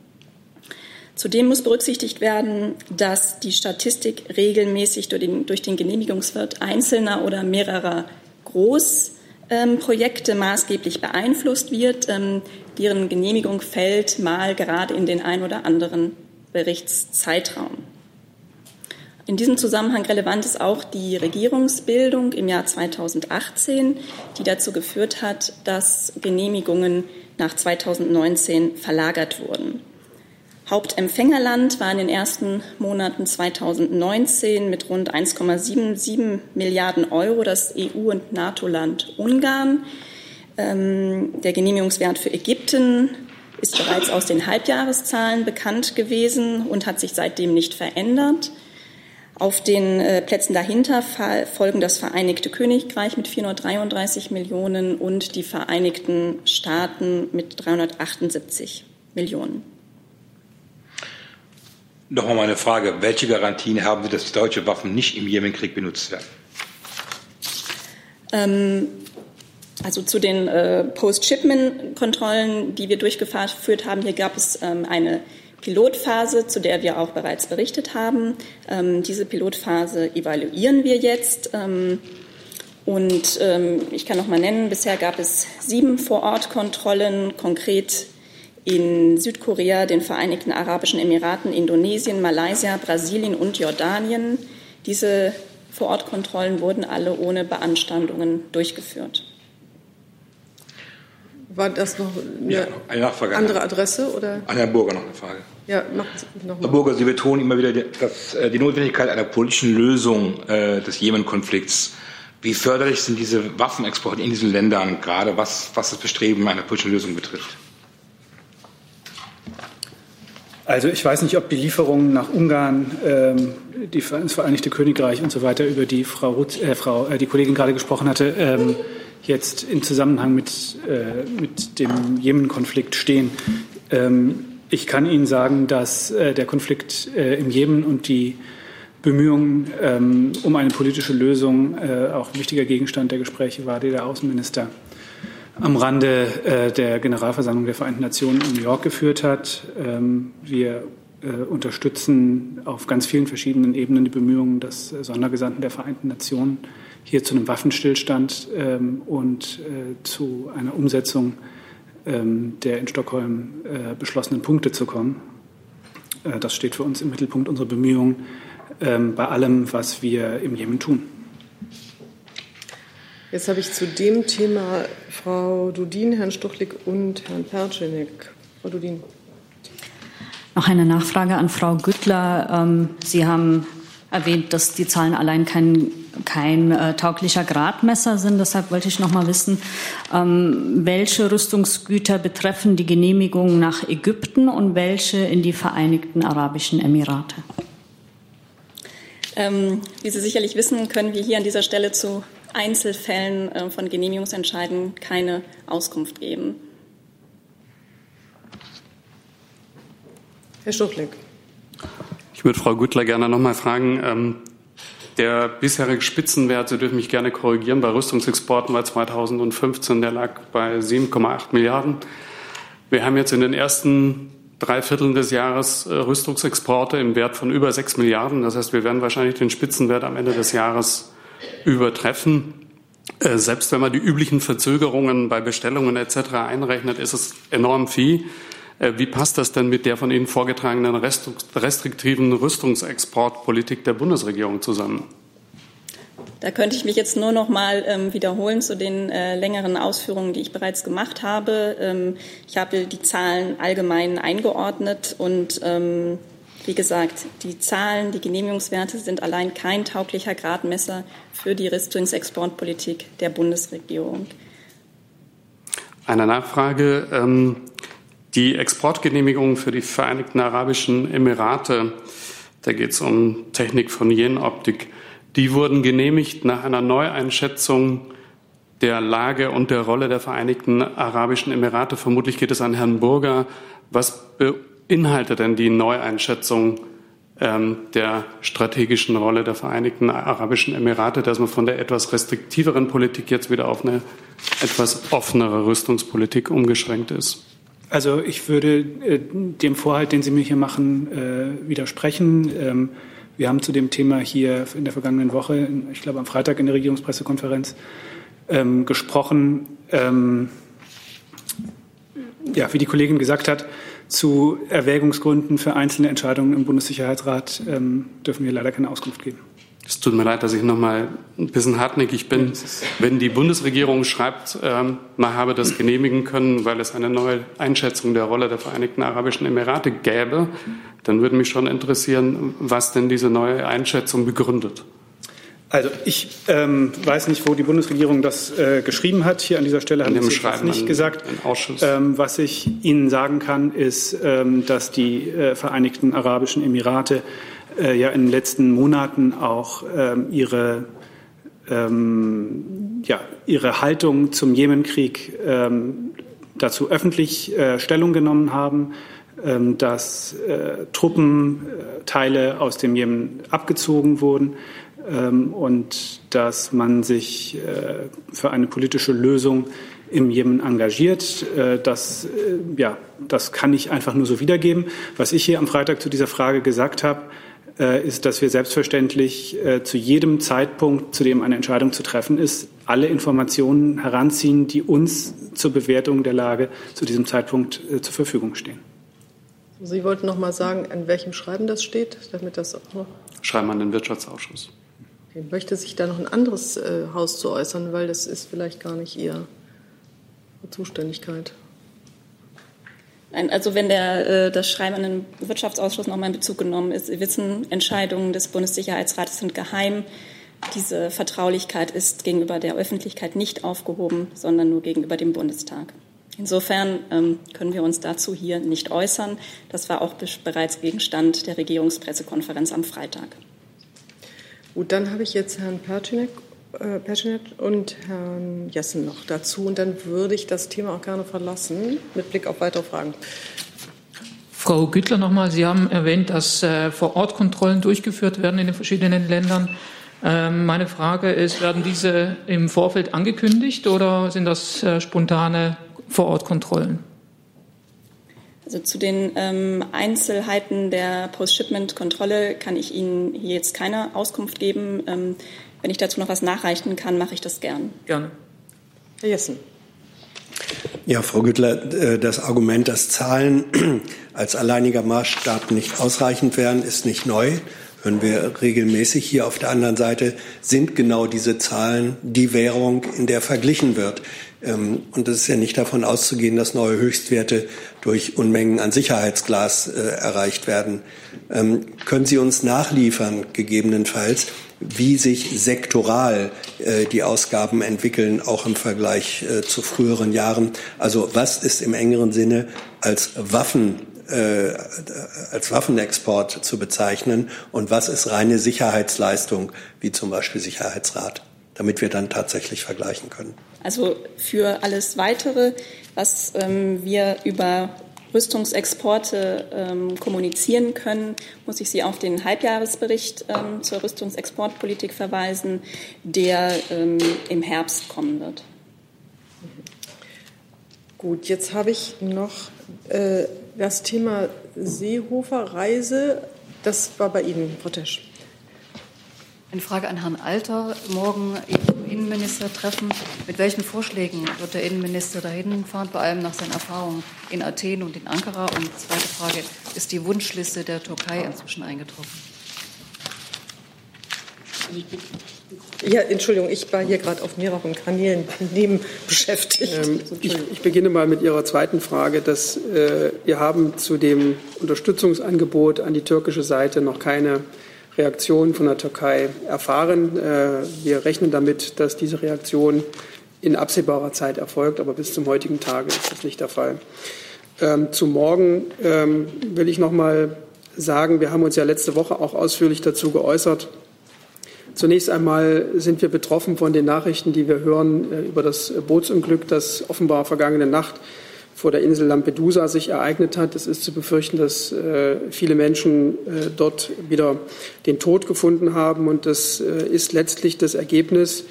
Zudem muss berücksichtigt werden, dass die Statistik regelmäßig durch den, durch den Genehmigungswirt einzelner oder mehrerer Großprojekte ähm, maßgeblich beeinflusst wird. Ähm, deren Genehmigung fällt mal gerade in den ein oder anderen Berichtszeitraum. In diesem Zusammenhang relevant ist auch die Regierungsbildung im Jahr 2018, die dazu geführt hat, dass Genehmigungen nach 2019 verlagert wurden. Hauptempfängerland war in den ersten Monaten 2019 mit rund 1,77 Milliarden Euro das EU- und NATO-Land Ungarn. Ähm, der Genehmigungswert für Ägypten ist bereits aus den Halbjahreszahlen bekannt gewesen und hat sich seitdem nicht verändert. Auf den äh, Plätzen dahinter folgen das Vereinigte Königreich mit 433 Millionen und die Vereinigten Staaten mit 378 Millionen. Noch einmal eine Frage. Welche Garantien haben Sie, dass deutsche Waffen nicht im Jemenkrieg benutzt werden? Ähm, also zu den äh, Post-Shipment-Kontrollen, die wir durchgeführt haben, hier gab es ähm, eine Pilotphase, zu der wir auch bereits berichtet haben. Ähm, diese Pilotphase evaluieren wir jetzt. Ähm, und ähm, ich kann noch mal nennen, bisher gab es sieben Vorortkontrollen, konkret in Südkorea, den Vereinigten Arabischen Emiraten, Indonesien, Malaysia, Brasilien und Jordanien. Diese Vorortkontrollen wurden alle ohne Beanstandungen durchgeführt. War das noch eine, ja, eine Nachfrage andere Adresse? Oder? An Herrn Burger noch eine Frage. Ja, noch, noch Herr Burger, Sie betonen immer wieder dass, äh, die Notwendigkeit einer politischen Lösung äh, des Jemen-Konflikts. Wie förderlich sind diese Waffenexporte in diesen Ländern, gerade was, was das Bestreben einer politischen Lösung betrifft? Also ich weiß nicht, ob die Lieferungen nach Ungarn, ähm, die, das Vereinigte Königreich und so weiter, über die Frau, Ruth, äh, Frau äh, die Kollegin gerade gesprochen hatte, ähm, jetzt in Zusammenhang mit, äh, mit dem Jemen-Konflikt stehen. Ähm, ich kann Ihnen sagen, dass äh, der Konflikt äh, im Jemen und die Bemühungen ähm, um eine politische Lösung äh, auch ein wichtiger Gegenstand der Gespräche war, die der Außenminister am Rande äh, der Generalversammlung der Vereinten Nationen in New York geführt hat. Ähm, wir äh, unterstützen auf ganz vielen verschiedenen Ebenen die Bemühungen des Sondergesandten der Vereinten Nationen, hier zu einem Waffenstillstand ähm, und äh, zu einer Umsetzung ähm, der in Stockholm äh, beschlossenen Punkte zu kommen. Äh, das steht für uns im Mittelpunkt unserer Bemühungen ähm, bei allem, was wir im Jemen tun. Jetzt habe ich zu dem Thema Frau Dudin, Herrn Stuchlik und Herrn Percinek. Frau Dudin. Noch eine Nachfrage an Frau Güttler. Ähm, Sie haben erwähnt, dass die Zahlen allein kein, kein äh, tauglicher Gradmesser sind. Deshalb wollte ich noch mal wissen, ähm, welche Rüstungsgüter betreffen die Genehmigung nach Ägypten und welche in die Vereinigten Arabischen Emirate? Ähm, wie Sie sicherlich wissen, können wir hier an dieser Stelle zu Einzelfällen äh, von Genehmigungsentscheiden keine Auskunft geben. Herr Stuchlik. Ich würde Frau Güttler gerne noch mal fragen. Ähm, der bisherige Spitzenwert, Sie dürfen mich gerne korrigieren, bei Rüstungsexporten war 2015, der lag bei 7,8 Milliarden. Wir haben jetzt in den ersten drei Vierteln des Jahres äh, Rüstungsexporte im Wert von über 6 Milliarden. Das heißt, wir werden wahrscheinlich den Spitzenwert am Ende des Jahres übertreffen. Äh, selbst wenn man die üblichen Verzögerungen bei Bestellungen etc. einrechnet, ist es enorm viel. Äh, wie passt das denn mit der von Ihnen vorgetragenen restriktiven Rüstungsexportpolitik der Bundesregierung zusammen? Da könnte ich mich jetzt nur noch mal ähm, wiederholen zu den äh, längeren Ausführungen, die ich bereits gemacht habe. Ähm, ich habe die Zahlen allgemein eingeordnet und ähm, wie gesagt, die Zahlen, die Genehmigungswerte sind allein kein tauglicher Gradmesser für die Rüstungsexportpolitik der Bundesregierung. Eine Nachfrage. Ähm, die Exportgenehmigung für die Vereinigten Arabischen Emirate, da geht es um Technik von Jenoptik, die wurden genehmigt nach einer Neueinschätzung der Lage und der Rolle der Vereinigten Arabischen Emirate. Vermutlich geht es an Herrn Burger. Was beinhaltet denn die Neueinschätzung ähm, der strategischen Rolle der Vereinigten Arabischen Emirate, dass man von der etwas restriktiveren Politik jetzt wieder auf eine etwas offenere Rüstungspolitik umgeschränkt ist? Also ich würde äh, dem Vorhalt, den Sie mir hier machen, äh, widersprechen. Ähm, wir haben zu dem Thema hier in der vergangenen Woche, ich glaube am Freitag in der Regierungspressekonferenz, ähm, gesprochen. Ähm, ja, wie die Kollegin gesagt hat, zu Erwägungsgründen für einzelne Entscheidungen im Bundessicherheitsrat ähm, dürfen wir leider keine Auskunft geben. Es tut mir leid, dass ich noch mal ein bisschen hartnäckig bin. Wenn die Bundesregierung schreibt, ähm, man habe das genehmigen können, weil es eine neue Einschätzung der Rolle der Vereinigten Arabischen Emirate gäbe, dann würde mich schon interessieren, was denn diese neue Einschätzung begründet. Also ich ähm, weiß nicht, wo die Bundesregierung das äh, geschrieben hat. Hier an dieser Stelle haben Sie das nicht gesagt. Ähm, was ich Ihnen sagen kann, ist, ähm, dass die äh, Vereinigten Arabischen Emirate äh, ja in den letzten Monaten auch ähm, ihre, ähm, ja, ihre Haltung zum Jemenkrieg ähm, dazu öffentlich äh, Stellung genommen haben, dass äh, Truppenteile aus dem Jemen abgezogen wurden und dass man sich äh, für eine politische Lösung im Jemen engagiert. Äh, das, äh, ja, das kann ich einfach nur so wiedergeben. Was ich hier am Freitag zu dieser Frage gesagt habe, ist, dass wir selbstverständlich äh, zu jedem Zeitpunkt, zu dem eine Entscheidung zu treffen ist, alle Informationen heranziehen, die uns zur Bewertung der Lage zu diesem Zeitpunkt äh, zur Verfügung stehen. Sie wollten noch mal sagen, an welchem Schreiben das steht, damit das auch noch. Schreiben an den Wirtschaftsausschuss. Möchte sich da noch ein anderes äh, Haus zu äußern, weil das ist vielleicht gar nicht Ihre Zuständigkeit. Nein, also wenn der, äh, das Schreiben an den Wirtschaftsausschuss nochmal in Bezug genommen ist, Sie wissen, Entscheidungen des Bundessicherheitsrates sind geheim. Diese Vertraulichkeit ist gegenüber der Öffentlichkeit nicht aufgehoben, sondern nur gegenüber dem Bundestag. Insofern ähm, können wir uns dazu hier nicht äußern. Das war auch bereits Gegenstand der Regierungspressekonferenz am Freitag. Gut, dann habe ich jetzt Herrn Percinek äh, Peschenet und Herrn Jessen noch dazu. Und dann würde ich das Thema auch gerne verlassen mit Blick auf weitere Fragen. Frau Güttler nochmal, Sie haben erwähnt, dass äh, vor Ort Kontrollen durchgeführt werden in den verschiedenen Ländern. Ähm, meine Frage ist, werden diese im Vorfeld angekündigt oder sind das äh, spontane Vorortkontrollen? Also zu den ähm, Einzelheiten der Post-Shipment-Kontrolle kann ich Ihnen hier jetzt keine Auskunft geben. Ähm, wenn ich dazu noch was nachreichen kann, mache ich das gern. Gerne. Herr Jessen. Ja, Frau Güttler, äh, das Argument, dass Zahlen als alleiniger Maßstab nicht ausreichend wären, ist nicht neu. Hören wir regelmäßig. Hier auf der anderen Seite sind genau diese Zahlen die Währung, in der verglichen wird. Ähm, und es ist ja nicht davon auszugehen, dass neue Höchstwerte durch Unmengen an Sicherheitsglas äh, erreicht werden. Ähm, können Sie uns nachliefern, gegebenenfalls, wie sich sektoral äh, die Ausgaben entwickeln, auch im Vergleich äh, zu früheren Jahren? Also was ist im engeren Sinne als Waffen als Waffenexport zu bezeichnen und was ist reine Sicherheitsleistung, wie zum Beispiel Sicherheitsrat, damit wir dann tatsächlich vergleichen können. Also für alles Weitere, was ähm, wir über Rüstungsexporte ähm, kommunizieren können, muss ich Sie auf den Halbjahresbericht ähm, zur Rüstungsexportpolitik verweisen, der ähm, im Herbst kommen wird. Gut, jetzt habe ich noch äh, das Thema Seehofer-Reise. Das war bei Ihnen, Frau Tesch. Eine Frage an Herrn Alter. Morgen Innenminister treffen. Mit welchen Vorschlägen wird der Innenminister dahin fahren, vor allem nach seinen Erfahrungen in Athen und in Ankara? Und zweite Frage, ist die Wunschliste der Türkei inzwischen eingetroffen? Ja, Entschuldigung, ich war hier gerade auf mehreren Kanälen neben beschäftigt. Ähm, ich, ich, beginne mal mit Ihrer zweiten Frage. Dass, äh, wir haben zu dem Unterstützungsangebot an die türkische Seite noch keine Reaktion von der Türkei erfahren. Äh, wir rechnen damit, dass diese Reaktion in absehbarer Zeit erfolgt, aber bis zum heutigen Tage ist das nicht der Fall. Ähm, zu morgen ähm, will ich noch mal sagen, wir haben uns ja letzte Woche auch ausführlich dazu geäußert. Zunächst einmal sind wir betroffen von den Nachrichten, die wir hören äh, über das Bootsunglück, das offenbar vergangene Nacht vor der Insel Lampedusa sich ereignet hat. Es ist zu befürchten, dass äh, viele Menschen äh, dort wieder den Tod gefunden haben. Und das äh, ist letztlich das Ergebnis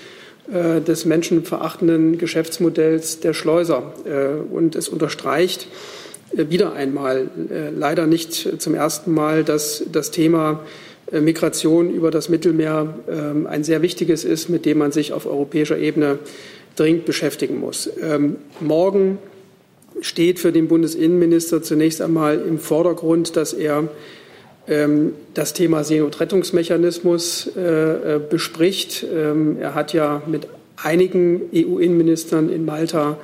äh, des menschenverachtenden Geschäftsmodells der Schleuser. Äh, und es unterstreicht äh, wieder einmal, leider nicht zum ersten Mal, dass das Thema Migration über das Mittelmeer ähm, ein sehr wichtiges ist, mit dem man sich auf europäischer Ebene dringend beschäftigen muss. Ähm, morgen steht für den Bundesinnenminister zunächst einmal im Vordergrund, dass er ähm, das Thema Seenotrettungsmechanismus äh, äh, bespricht. Ähm, er hat ja mit einigen EU-Innenministern in Malta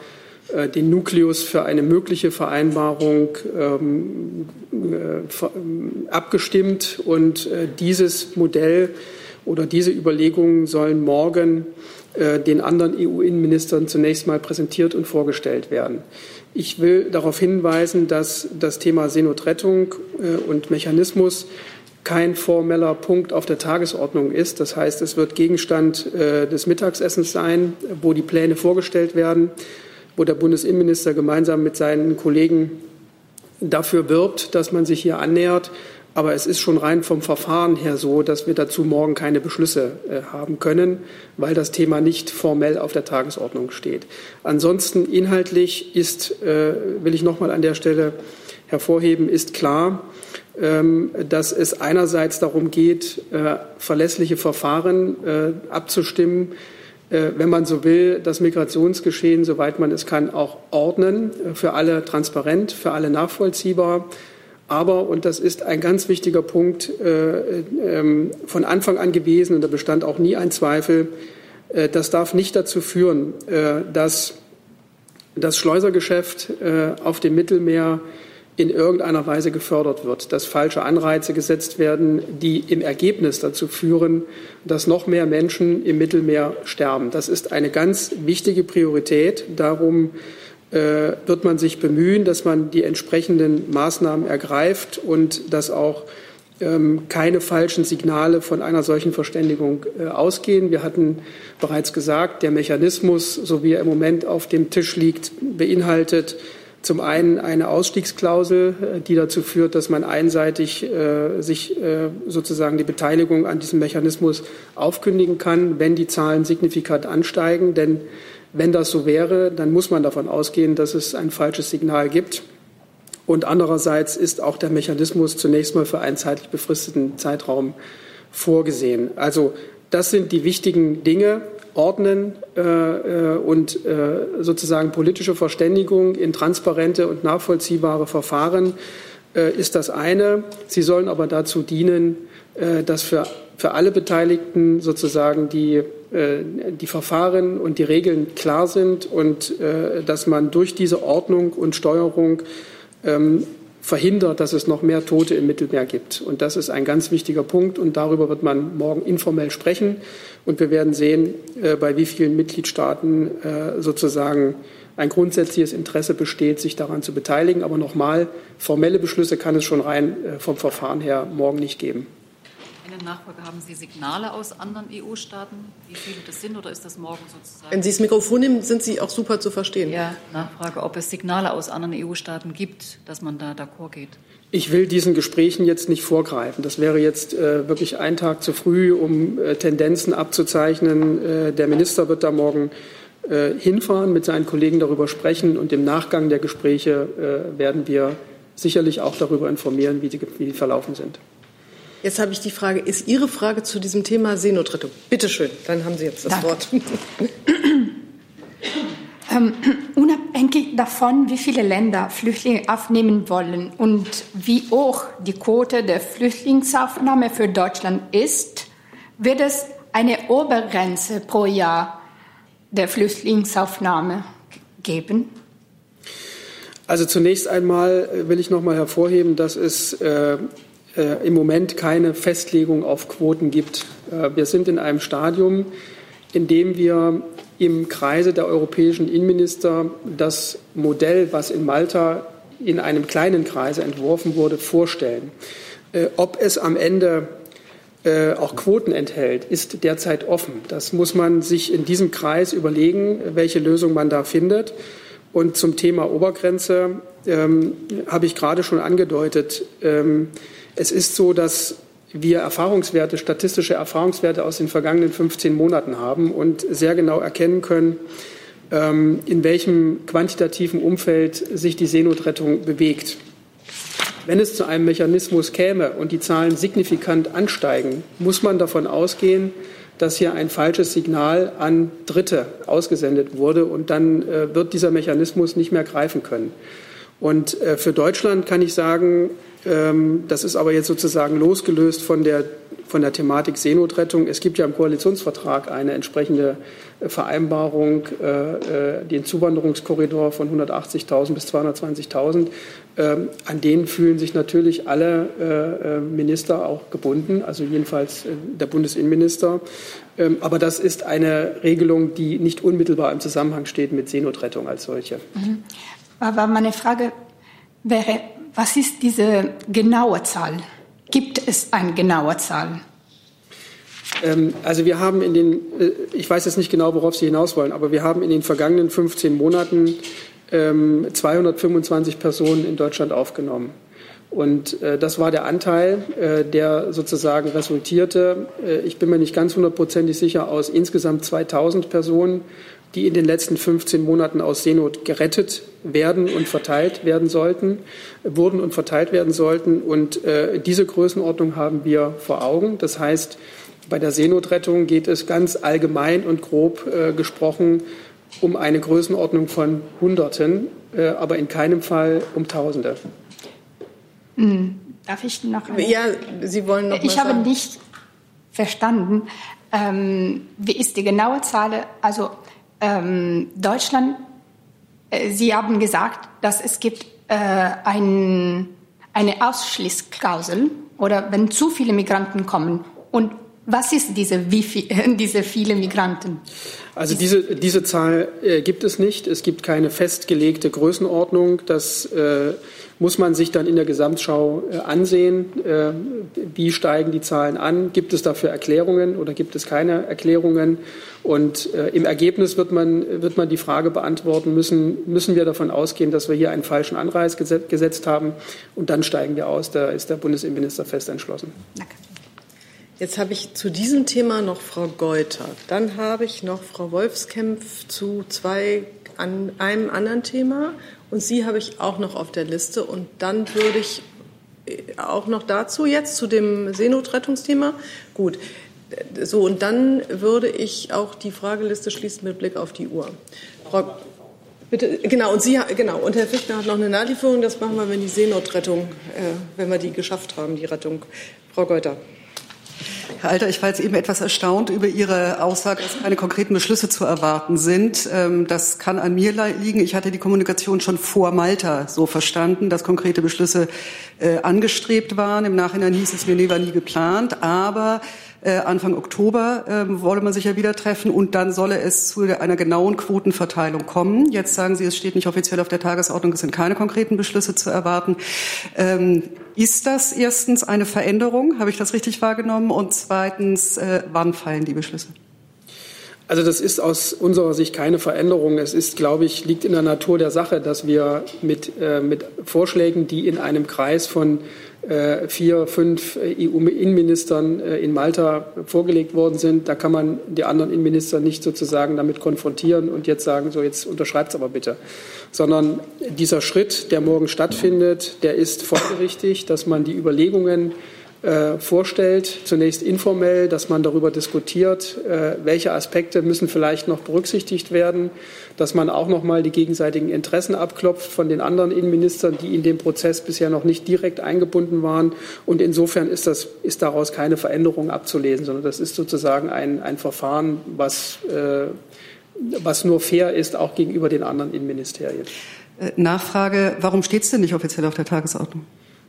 äh, den Nukleus für eine mögliche Vereinbarung ähm, äh, abgestimmt. Und äh, dieses Modell oder diese Überlegungen sollen morgen äh, den anderen EU-Innenministern zunächst mal präsentiert und vorgestellt werden. Ich will darauf hinweisen, dass das Thema Seenotrettung äh, und Mechanismus kein formeller Punkt auf der Tagesordnung ist. Das heißt, es wird Gegenstand äh, des Mittagsessens sein, wo die Pläne vorgestellt werden, wo der Bundesinnenminister gemeinsam mit seinen Kollegen dafür wirbt, dass man sich hier annähert. Aber es ist schon rein vom Verfahren her so, dass wir dazu morgen keine Beschlüsse äh, haben können, weil das Thema nicht formell auf der Tagesordnung steht. Ansonsten inhaltlich ist, äh, will ich noch mal an der Stelle hervorheben, ist klar, ähm, dass es einerseits darum geht, äh, verlässliche Verfahren abzustimmen, wenn man so will, das Migrationsgeschehen, soweit man es kann, auch ordnen, für alle transparent, für alle nachvollziehbar aber, und das ist ein ganz wichtiger Punkt, äh, äh, von Anfang an gewesen, und da bestand auch nie ein Zweifel, äh, das darf nicht dazu führen, äh, dass das Schleusergeschäft auf dem Mittelmeer in irgendeiner Weise gefördert wird, dass falsche Anreize gesetzt werden, die im Ergebnis dazu führen, dass noch mehr Menschen im Mittelmeer sterben. Das ist eine ganz wichtige Priorität. Darum wird man sich bemühen, dass man die entsprechenden Maßnahmen ergreift und dass auch ähm, keine falschen Signale von einer solchen Verständigung äh, ausgehen. Wir hatten bereits gesagt, der Mechanismus, so wie er im Moment auf dem Tisch liegt, beinhaltet zum einen eine Ausstiegsklausel, äh, die dazu führt, dass man einseitig äh, sich äh, sozusagen die Beteiligung an diesem Mechanismus aufkündigen kann, wenn die Zahlen signifikant ansteigen. Denn wenn das so wäre, dann muss man davon ausgehen, dass es ein falsches Signal gibt. Und andererseits ist auch der Mechanismus zunächst mal für einen zeitlich befristeten Zeitraum vorgesehen. Also das sind die wichtigen Dinge. Ordnen äh, äh, und äh, sozusagen politische Verständigung in transparente und nachvollziehbare Verfahren äh, ist das eine. Sie sollen aber dazu dienen, äh, dass für, für alle Beteiligten sozusagen die, die Verfahren und die Regeln klar sind und dass man durch diese Ordnung und Steuerung ähm, verhindert, dass es noch mehr Tote im Mittelmeer gibt. Und das ist ein ganz wichtiger Punkt. Und darüber wird man morgen informell sprechen. Und wir werden sehen, äh, bei wie vielen Mitgliedstaaten äh, sozusagen ein grundsätzliches Interesse besteht, sich daran zu beteiligen. Aber nochmal, formelle Beschlüsse kann es schon rein äh, vom Verfahren her morgen nicht geben. Eine Nachfrage, haben Sie Signale aus anderen EU-Staaten, wie viele das sind, oder ist das morgen sozusagen? Wenn Sie das Mikrofon nehmen, sind Sie auch super zu verstehen. Ja, Nachfrage, ob es Signale aus anderen EU-Staaten gibt, dass man da d'accord geht. Ich will diesen Gesprächen jetzt nicht vorgreifen. Das wäre jetzt äh, wirklich ein Tag zu früh, um äh, Tendenzen abzuzeichnen. Äh, der Minister wird da morgen äh, hinfahren, mit seinen Kollegen darüber sprechen und im Nachgang der Gespräche äh, werden wir sicherlich auch darüber informieren, wie die, wie die verlaufen sind. Jetzt habe ich die Frage, ist Ihre Frage zu diesem Thema Seenotrettung? Bitte schön, dann haben Sie jetzt das Danke. Wort. Ähm, unabhängig davon, wie viele Länder Flüchtlinge aufnehmen wollen und wie hoch die Quote der Flüchtlingsaufnahme für Deutschland ist, wird es eine Obergrenze pro Jahr der Flüchtlingsaufnahme geben? Also zunächst einmal will ich noch mal hervorheben, dass es äh, äh, im Moment keine Festlegung auf Quoten gibt. Äh, wir sind in einem Stadium, in dem wir im Kreise der europäischen Innenminister das Modell, was in Malta in einem kleinen Kreise entworfen wurde, vorstellen. Äh, ob es am Ende auch Quoten enthält, ist derzeit offen. Das muss man sich in diesem Kreis überlegen, welche Lösung man da findet. Und zum Thema Obergrenze ähm, habe ich gerade schon angedeutet. Ähm, es ist so, dass wir Erfahrungswerte, statistische Erfahrungswerte aus den vergangenen 15 Monaten haben und sehr genau erkennen können, ähm, in welchem quantitativen Umfeld sich die Seenotrettung bewegt. Wenn es zu einem Mechanismus käme und die Zahlen signifikant ansteigen, muss man davon ausgehen, dass hier ein falsches Signal an Dritte ausgesendet wurde und dann äh, wird dieser Mechanismus nicht mehr greifen können. Und äh, für Deutschland kann ich sagen, ähm, das ist aber jetzt sozusagen losgelöst von der, von der Thematik Seenotrettung. Es gibt ja im Koalitionsvertrag eine entsprechende äh, Vereinbarung, äh, den Zuwanderungskorridor von 180.000 bis 220.000. Ähm, an den fühlen sich natürlich alle Minister auch gebunden, also jedenfalls der Bundesinnenminister. Ähm, aber das ist eine Regelung, die nicht unmittelbar im Zusammenhang steht mit Seenotrettung als solche. Mhm. Aber meine Frage wäre, was ist diese genaue Zahl? Gibt es eine genaue Zahl? Ähm, also wir haben in den, äh, ich weiß jetzt nicht genau, worauf Sie hinaus wollen, aber wir haben in den vergangenen 15 Monaten 225 ähm, Personen in Deutschland aufgenommen. Und äh, das war der Anteil, äh, der sozusagen resultierte, ich bin mir nicht ganz hundertprozentig sicher, aus insgesamt 2000 Personen, die in den letzten 15 Monaten aus Seenot gerettet werden und verteilt werden sollten, wurden und verteilt werden sollten. Und äh, diese Größenordnung haben wir vor Augen. Das heißt, bei der Seenotrettung geht es ganz allgemein und grob äh, gesprochen um eine Größenordnung von Hunderten, äh, aber in keinem Fall um Tausende. Hm. Darf ich noch? Eine? Ja, Sie wollen noch. Ich habe nicht verstanden. Ähm, wie ist die genaue Zahl? Also ähm, Deutschland, äh, Sie haben gesagt, dass es gibt äh, ein, eine Ausschließklausel oder wenn zu viele Migranten kommen. Und was ist diese, wie viel, diese viele Migranten? Also diese, diese Zahl äh, gibt es nicht. Es gibt keine festgelegte Größenordnung. Das äh, muss man sich dann in der Gesamtschau äh, ansehen. Äh, wie steigen die Zahlen an? Gibt es dafür Erklärungen oder gibt es keine Erklärungen? Und äh, im Ergebnis wird man, wird man die Frage beantworten müssen, müssen wir davon ausgehen, dass wir hier einen falschen Anreiz gesetzt haben? Und dann steigen wir aus. Da ist der Bundesinnenminister fest entschlossen. Danke. Jetzt habe ich zu diesem Thema noch Frau Geuter. Dann habe ich noch Frau Wolfskämpf zu zwei an einem anderen Thema. Und Sie habe ich auch noch auf der Liste. Und dann würde ich äh, auch noch dazu jetzt zu dem Seenotrettungsthema. Gut. So, und dann würde ich auch die Frageliste schließen mit Blick auf die Uhr. Frau, bitte, genau, und Sie, genau, und Herr Fichtner hat noch eine Nachlieferung. Das machen wir, wenn die Seenotrettung, äh, wenn wir die geschafft haben, die Rettung. Frau Geuter. Herr Alter, ich war jetzt eben etwas erstaunt über Ihre Aussage, dass keine konkreten Beschlüsse zu erwarten sind. Ähm, das kann an mir liegen. Ich hatte die Kommunikation schon vor Malta so verstanden, dass konkrete Beschlüsse äh, angestrebt waren. Im Nachhinein hieß es mir, nee, war nie geplant. Aber äh, Anfang Oktober äh, wolle man sich ja wieder treffen und dann solle es zu einer genauen Quotenverteilung kommen. Jetzt sagen Sie, es steht nicht offiziell auf der Tagesordnung, es sind keine konkreten Beschlüsse zu erwarten. Ähm, ist das erstens eine Veränderung? Habe ich das richtig wahrgenommen? Und zweitens, äh, wann fallen die Beschlüsse? Also das ist aus unserer Sicht keine Veränderung. Es ist, glaube ich, liegt in der Natur der Sache, dass wir mit, äh, mit Vorschlägen, die in einem Kreis von vier, fünf EU-Innenministern äh, in Malta vorgelegt worden sind. Da kann man die anderen Innenminister nicht sozusagen damit konfrontieren und jetzt sagen, so jetzt unterschreibt es aber bitte. Sondern dieser Schritt, der morgen stattfindet, der ist folgerichtig, dass man die Überlegungen äh, vorstellt, zunächst informell, dass man darüber diskutiert, äh, welche Aspekte müssen vielleicht noch berücksichtigt werden, dass man auch noch mal die gegenseitigen Interessen abklopft von den anderen Innenministern, die in dem Prozess bisher noch nicht direkt eingebunden waren. Und insofern ist, das, ist daraus keine Veränderung abzulesen, sondern das ist sozusagen ein, ein Verfahren, was, äh, was nur fair ist, auch gegenüber den anderen Innenministerien. Äh, Nachfrage, warum steht es denn nicht offiziell auf der Tagesordnung?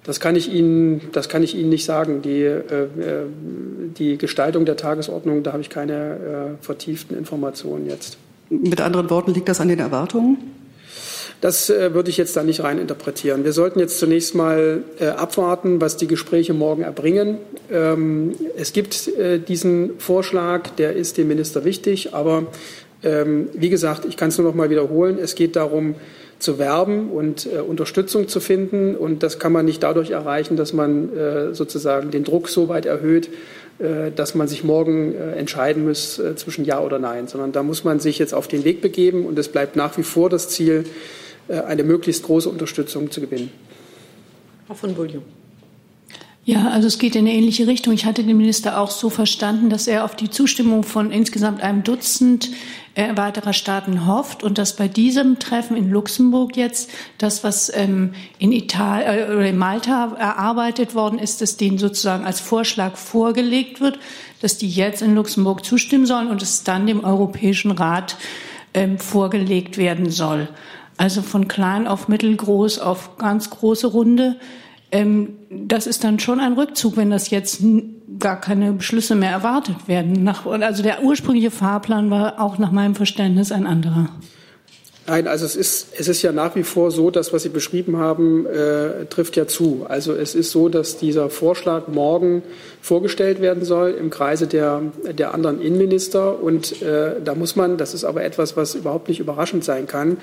Das kann ich Ihnen, das kann ich Ihnen nicht sagen. Die, äh, äh, die Gestaltung der Tagesordnung, da habe ich keine äh, vertieften Informationen jetzt. Mit anderen Worten, liegt das an den Erwartungen? Das äh, würde ich jetzt da nicht rein interpretieren. Wir sollten jetzt zunächst mal äh, abwarten, was die Gespräche morgen erbringen. Ähm, es gibt äh, diesen Vorschlag, der ist dem Minister wichtig, aber ähm, wie gesagt, ich kann es nur noch mal wiederholen. Es geht darum, zu werben und äh, Unterstützung zu finden. Und das kann man nicht dadurch erreichen, dass man äh, sozusagen den Druck so weit erhöht, äh, dass man sich morgen äh, entscheiden muss äh, zwischen Ja oder Nein, sondern da muss man sich jetzt auf den Weg begeben. Und es bleibt nach wie vor das Ziel, äh, eine möglichst große Unterstützung zu gewinnen. Frau von Bullion. Ja, also es geht in eine ähnliche Richtung. Ich hatte den Minister auch so verstanden, dass er auf die Zustimmung von insgesamt einem Dutzend äh, weiterer Staaten hofft und dass bei diesem Treffen in Luxemburg jetzt das, was ähm, in Italien äh, oder in Malta erarbeitet worden ist, dass denen sozusagen als Vorschlag vorgelegt wird, dass die jetzt in Luxemburg zustimmen sollen und es dann dem Europäischen Rat ähm, vorgelegt werden soll. Also von klein auf mittelgroß auf ganz große Runde. Ähm, das ist dann schon ein Rückzug, wenn das jetzt gar keine Beschlüsse mehr erwartet werden. Nach, also der ursprüngliche Fahrplan war auch nach meinem Verständnis ein anderer. Nein, also es ist, es ist ja nach wie vor so, dass was Sie beschrieben haben, äh, trifft ja zu. Also es ist so, dass dieser Vorschlag morgen vorgestellt werden soll im Kreise der, der anderen Innenminister. Und äh, da muss man, das ist aber etwas, was überhaupt nicht überraschend sein kann,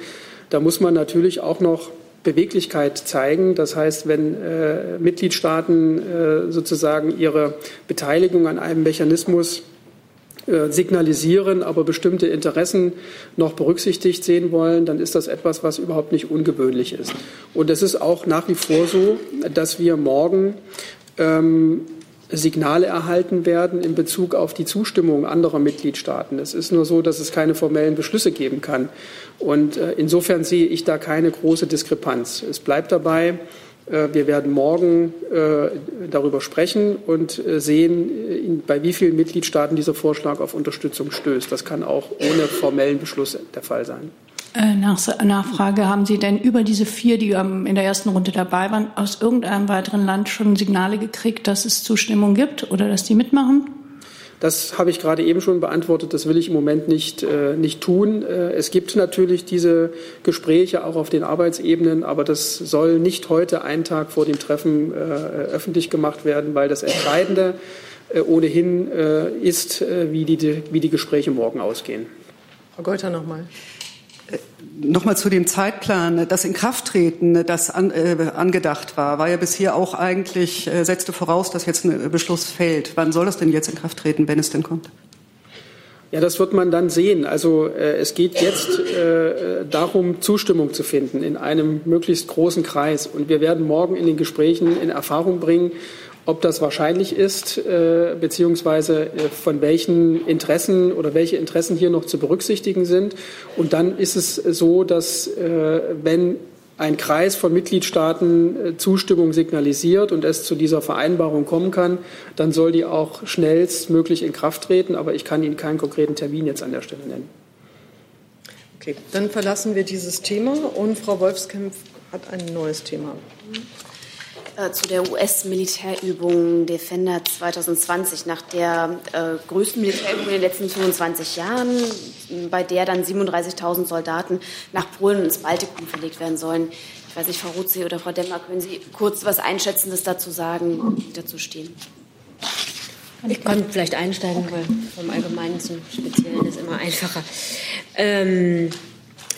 da muss man natürlich auch noch Beweglichkeit zeigen. Das heißt, wenn äh, Mitgliedstaaten äh, sozusagen ihre Beteiligung an einem Mechanismus äh, signalisieren, aber bestimmte Interessen noch berücksichtigt sehen wollen, dann ist das etwas, was überhaupt nicht ungewöhnlich ist. Und es ist auch nach wie vor so, dass wir morgen ähm, Signale erhalten werden in Bezug auf die Zustimmung anderer Mitgliedstaaten. Es ist nur so, dass es keine formellen Beschlüsse geben kann. Und äh, insofern sehe ich da keine große Diskrepanz. Es bleibt dabei, äh, wir werden morgen äh, darüber sprechen und sehen, bei wie vielen Mitgliedstaaten dieser Vorschlag auf Unterstützung stößt. Das kann auch ohne formellen Beschluss der Fall sein. Nachfrage, haben Sie denn über diese vier, die in der ersten Runde dabei waren, aus irgendeinem weiteren Land schon Signale gekriegt, dass es Zustimmung gibt oder dass die mitmachen? Das habe ich gerade eben schon beantwortet. Das will ich im Moment nicht, äh, nicht tun. Äh, es gibt natürlich diese Gespräche auch auf den Arbeitsebenen, aber das soll nicht heute, einen Tag vor dem Treffen, äh, öffentlich gemacht werden, weil das Entscheidende äh, ohnehin äh, ist, äh, wie, die, wie die Gespräche morgen ausgehen. Frau Geuter nochmal. Nochmal zu dem Zeitplan. Das Inkrafttreten, das an, äh, angedacht war, war ja bisher auch eigentlich, äh, setzte voraus, dass jetzt ein Beschluss fällt. Wann soll das denn jetzt in Kraft treten, wenn es denn kommt? Ja, das wird man dann sehen. Also äh, es geht jetzt äh, darum, Zustimmung zu finden in einem möglichst großen Kreis. Und wir werden morgen in den Gesprächen in Erfahrung bringen, ob das wahrscheinlich ist, äh, beziehungsweise äh, von welchen Interessen oder welche Interessen hier noch zu berücksichtigen sind. Und dann ist es so, dass äh, wenn ein Kreis von Mitgliedstaaten äh, Zustimmung signalisiert und es zu dieser Vereinbarung kommen kann, dann soll die auch schnellstmöglich in Kraft treten. Aber ich kann Ihnen keinen konkreten Termin jetzt an der Stelle nennen. Okay, dann verlassen wir dieses Thema und Frau Wolfskämpf hat ein neues Thema. Äh, zu der US-Militärübung Defender 2020, nach der äh, größten Militärübung in den letzten 25 Jahren, bei der dann 37.000 Soldaten nach Polen und ins Baltikum verlegt werden sollen. Ich weiß nicht, Frau Rutzi oder Frau Demmer, können Sie kurz was Einschätzendes dazu sagen, wie dazu stehen? Ich kann vielleicht einsteigen, weil vom Allgemeinen zum Speziellen ist immer einfacher. Ähm,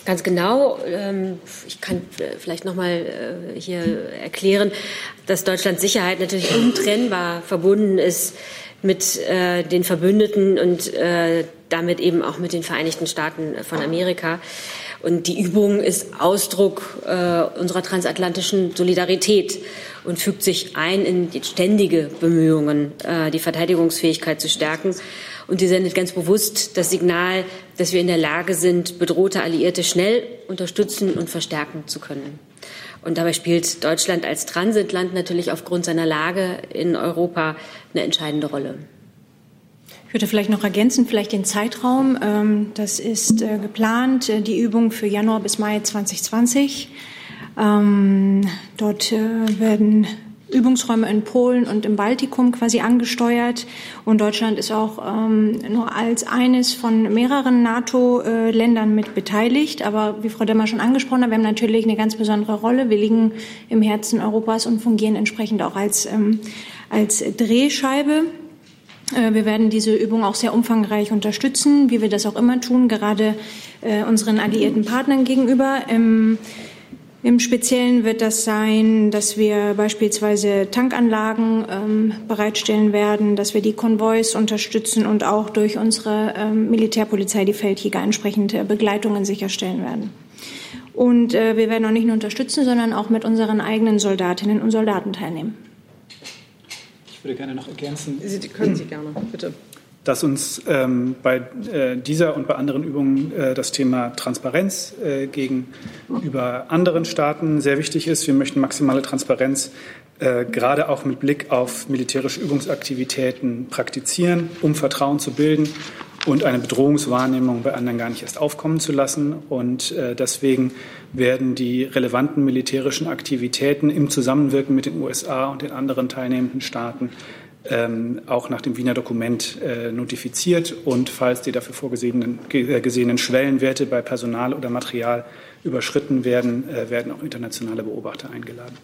Ganz genau. Ähm, ich kann äh, vielleicht noch mal äh, hier erklären, dass Deutschlands Sicherheit natürlich untrennbar verbunden ist mit äh, den Verbündeten und damit eben auch mit den Vereinigten Staaten von Amerika. Und die Übung ist Ausdruck unserer transatlantischen Solidarität und fügt sich ein in die ständige Bemühungen, die Verteidigungsfähigkeit zu stärken und die sendet ganz bewusst das Signal, dass wir in der Lage sind, bedrohte Alliierte schnell unterstützen und verstärken zu können. Und dabei spielt Deutschland als Transitland natürlich aufgrund seiner Lage in Europa eine entscheidende Rolle. Ich würde vielleicht noch ergänzen, vielleicht den Zeitraum. Ähm, das ist äh, geplant, äh, die Übung für Januar bis Mai 2020. Ähm, dort äh, werden Übungsräume in Polen und im Baltikum quasi angesteuert. Und Deutschland ist auch ähm, nur als eines von mehreren NATO-Ländern mit beteiligt. Aber wie Frau Demmer schon angesprochen hat, wir haben natürlich eine ganz besondere Rolle. Wir liegen im Herzen Europas und fungieren entsprechend auch als, ähm, als Drehscheibe. Äh, wir werden diese Übung auch sehr umfangreich unterstützen, wie wir das auch immer tun, gerade äh, unseren alliierten Partnern gegenüber. Im Speziellen wird das sein, dass wir beispielsweise Tankanlagen ähm, bereitstellen werden, dass wir die Konvois unterstützen und auch durch unsere ähm, Militärpolizei, die Feldjäger, entsprechende Begleitungen sicherstellen werden. Und äh, wir werden auch nicht nur unterstützen, sondern auch mit unseren eigenen Soldatinnen und Soldaten teilnehmen. Ich würde gerne noch ergänzen. Sie können Sie gerne, bitte dass uns ähm, bei äh, dieser und bei anderen Übungen äh, das Thema Transparenz äh, gegenüber anderen Staaten sehr wichtig ist. Wir möchten maximale Transparenz äh, gerade auch mit Blick auf militärische Übungsaktivitäten praktizieren, um Vertrauen zu bilden und eine Bedrohungswahrnehmung bei anderen gar nicht erst aufkommen zu lassen. Und äh, deswegen werden die relevanten militärischen Aktivitäten im Zusammenwirken mit den USA und den anderen teilnehmenden Staaten ähm, auch nach dem Wiener Dokument äh, notifiziert und falls die dafür vorgesehenen äh, gesehenen Schwellenwerte bei Personal oder Material überschritten werden, äh, werden auch internationale Beobachter eingeladen.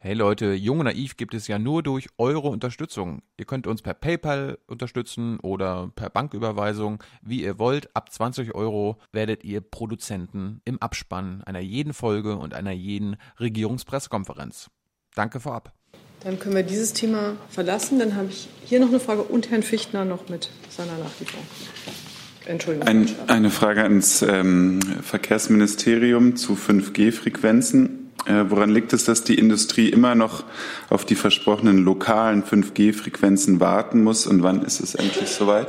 Hey Leute, Jung und Naiv gibt es ja nur durch eure Unterstützung. Ihr könnt uns per PayPal unterstützen oder per Banküberweisung, wie ihr wollt. Ab 20 Euro werdet ihr Produzenten im Abspann einer jeden Folge und einer jeden Regierungspressekonferenz. Danke vorab. Dann können wir dieses Thema verlassen. Dann habe ich hier noch eine Frage und Herrn Fichtner noch mit seiner Nachlieferung. Entschuldigung. Ein, eine Frage ans ähm, Verkehrsministerium zu 5G-Frequenzen. Äh, woran liegt es, dass die Industrie immer noch auf die versprochenen lokalen 5G-Frequenzen warten muss und wann ist es endlich soweit?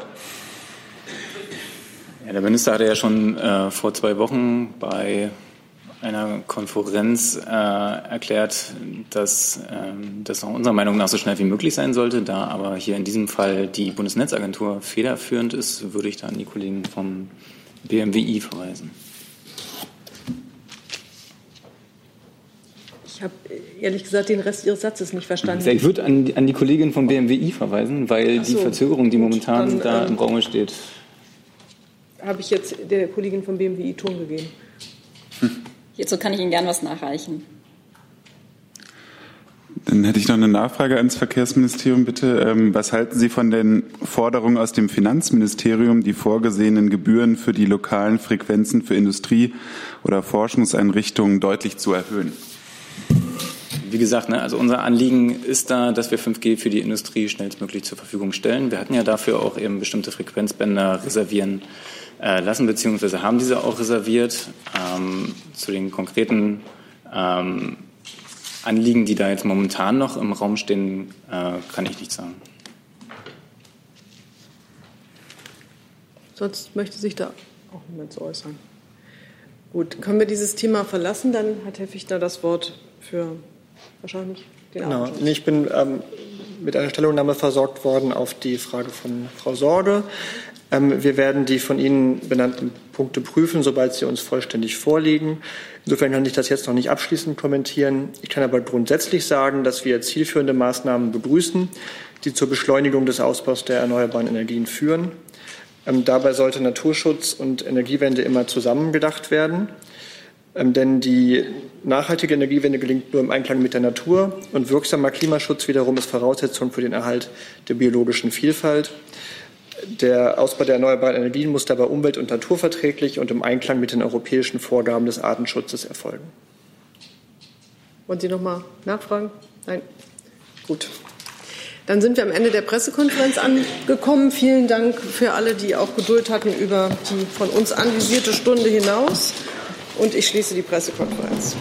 Ja, der Minister hatte ja schon äh, vor zwei Wochen bei einer Konferenz äh, erklärt, dass ähm, das nach unserer Meinung nach so schnell wie möglich sein sollte. Da aber hier in diesem Fall die Bundesnetzagentur federführend ist, würde ich da an die Kollegen vom BMWI verweisen. Ich habe ehrlich gesagt den Rest Ihres Satzes nicht verstanden. Ich würde an, an die Kollegin vom BMWI verweisen, weil so, die Verzögerung, die momentan dann, da ähm, im Raum steht. Habe ich jetzt der Kollegin vom BMWI Ton gegeben? Hierzu kann ich Ihnen gern was nachreichen. Dann hätte ich noch eine Nachfrage ans Verkehrsministerium, bitte. Ähm, was halten Sie von den Forderungen aus dem Finanzministerium, die vorgesehenen Gebühren für die lokalen Frequenzen für Industrie- oder Forschungseinrichtungen deutlich zu erhöhen? Wie gesagt, ne, also unser Anliegen ist da, dass wir 5G für die Industrie schnellstmöglich zur Verfügung stellen. Wir hatten ja dafür auch eben bestimmte Frequenzbänder reservieren äh, lassen, beziehungsweise haben diese auch reserviert. Ähm, zu den konkreten ähm, Anliegen, die da jetzt momentan noch im Raum stehen, äh, kann ich nicht sagen. Sonst möchte sich da auch niemand zu äußern. Gut, können wir dieses Thema verlassen? Dann hat Herr Fichtner das Wort für wahrscheinlich den genau. Ich bin ähm, mit einer Stellungnahme versorgt worden auf die Frage von Frau Sorge. Ähm, wir werden die von Ihnen benannten Punkte prüfen, sobald sie uns vollständig vorliegen. Insofern kann ich das jetzt noch nicht abschließend kommentieren. Ich kann aber grundsätzlich sagen, dass wir zielführende Maßnahmen begrüßen, die zur Beschleunigung des Ausbaus der erneuerbaren Energien führen. Ähm, dabei sollte Naturschutz und Energiewende immer zusammen gedacht werden. Ähm, denn die nachhaltige Energiewende gelingt nur im Einklang mit der Natur und wirksamer Klimaschutz wiederum ist Voraussetzung für den Erhalt der biologischen Vielfalt. Der Ausbau der erneuerbaren Energien muss dabei umwelt- und naturverträglich und im Einklang mit den europäischen Vorgaben des Artenschutzes erfolgen. Wollen Sie noch mal nachfragen? Nein? Gut. Dann sind wir am Ende der Pressekonferenz angekommen. Vielen Dank für alle, die auch Geduld hatten über die von uns anvisierte Stunde hinaus. Und ich schließe die Pressekonferenz.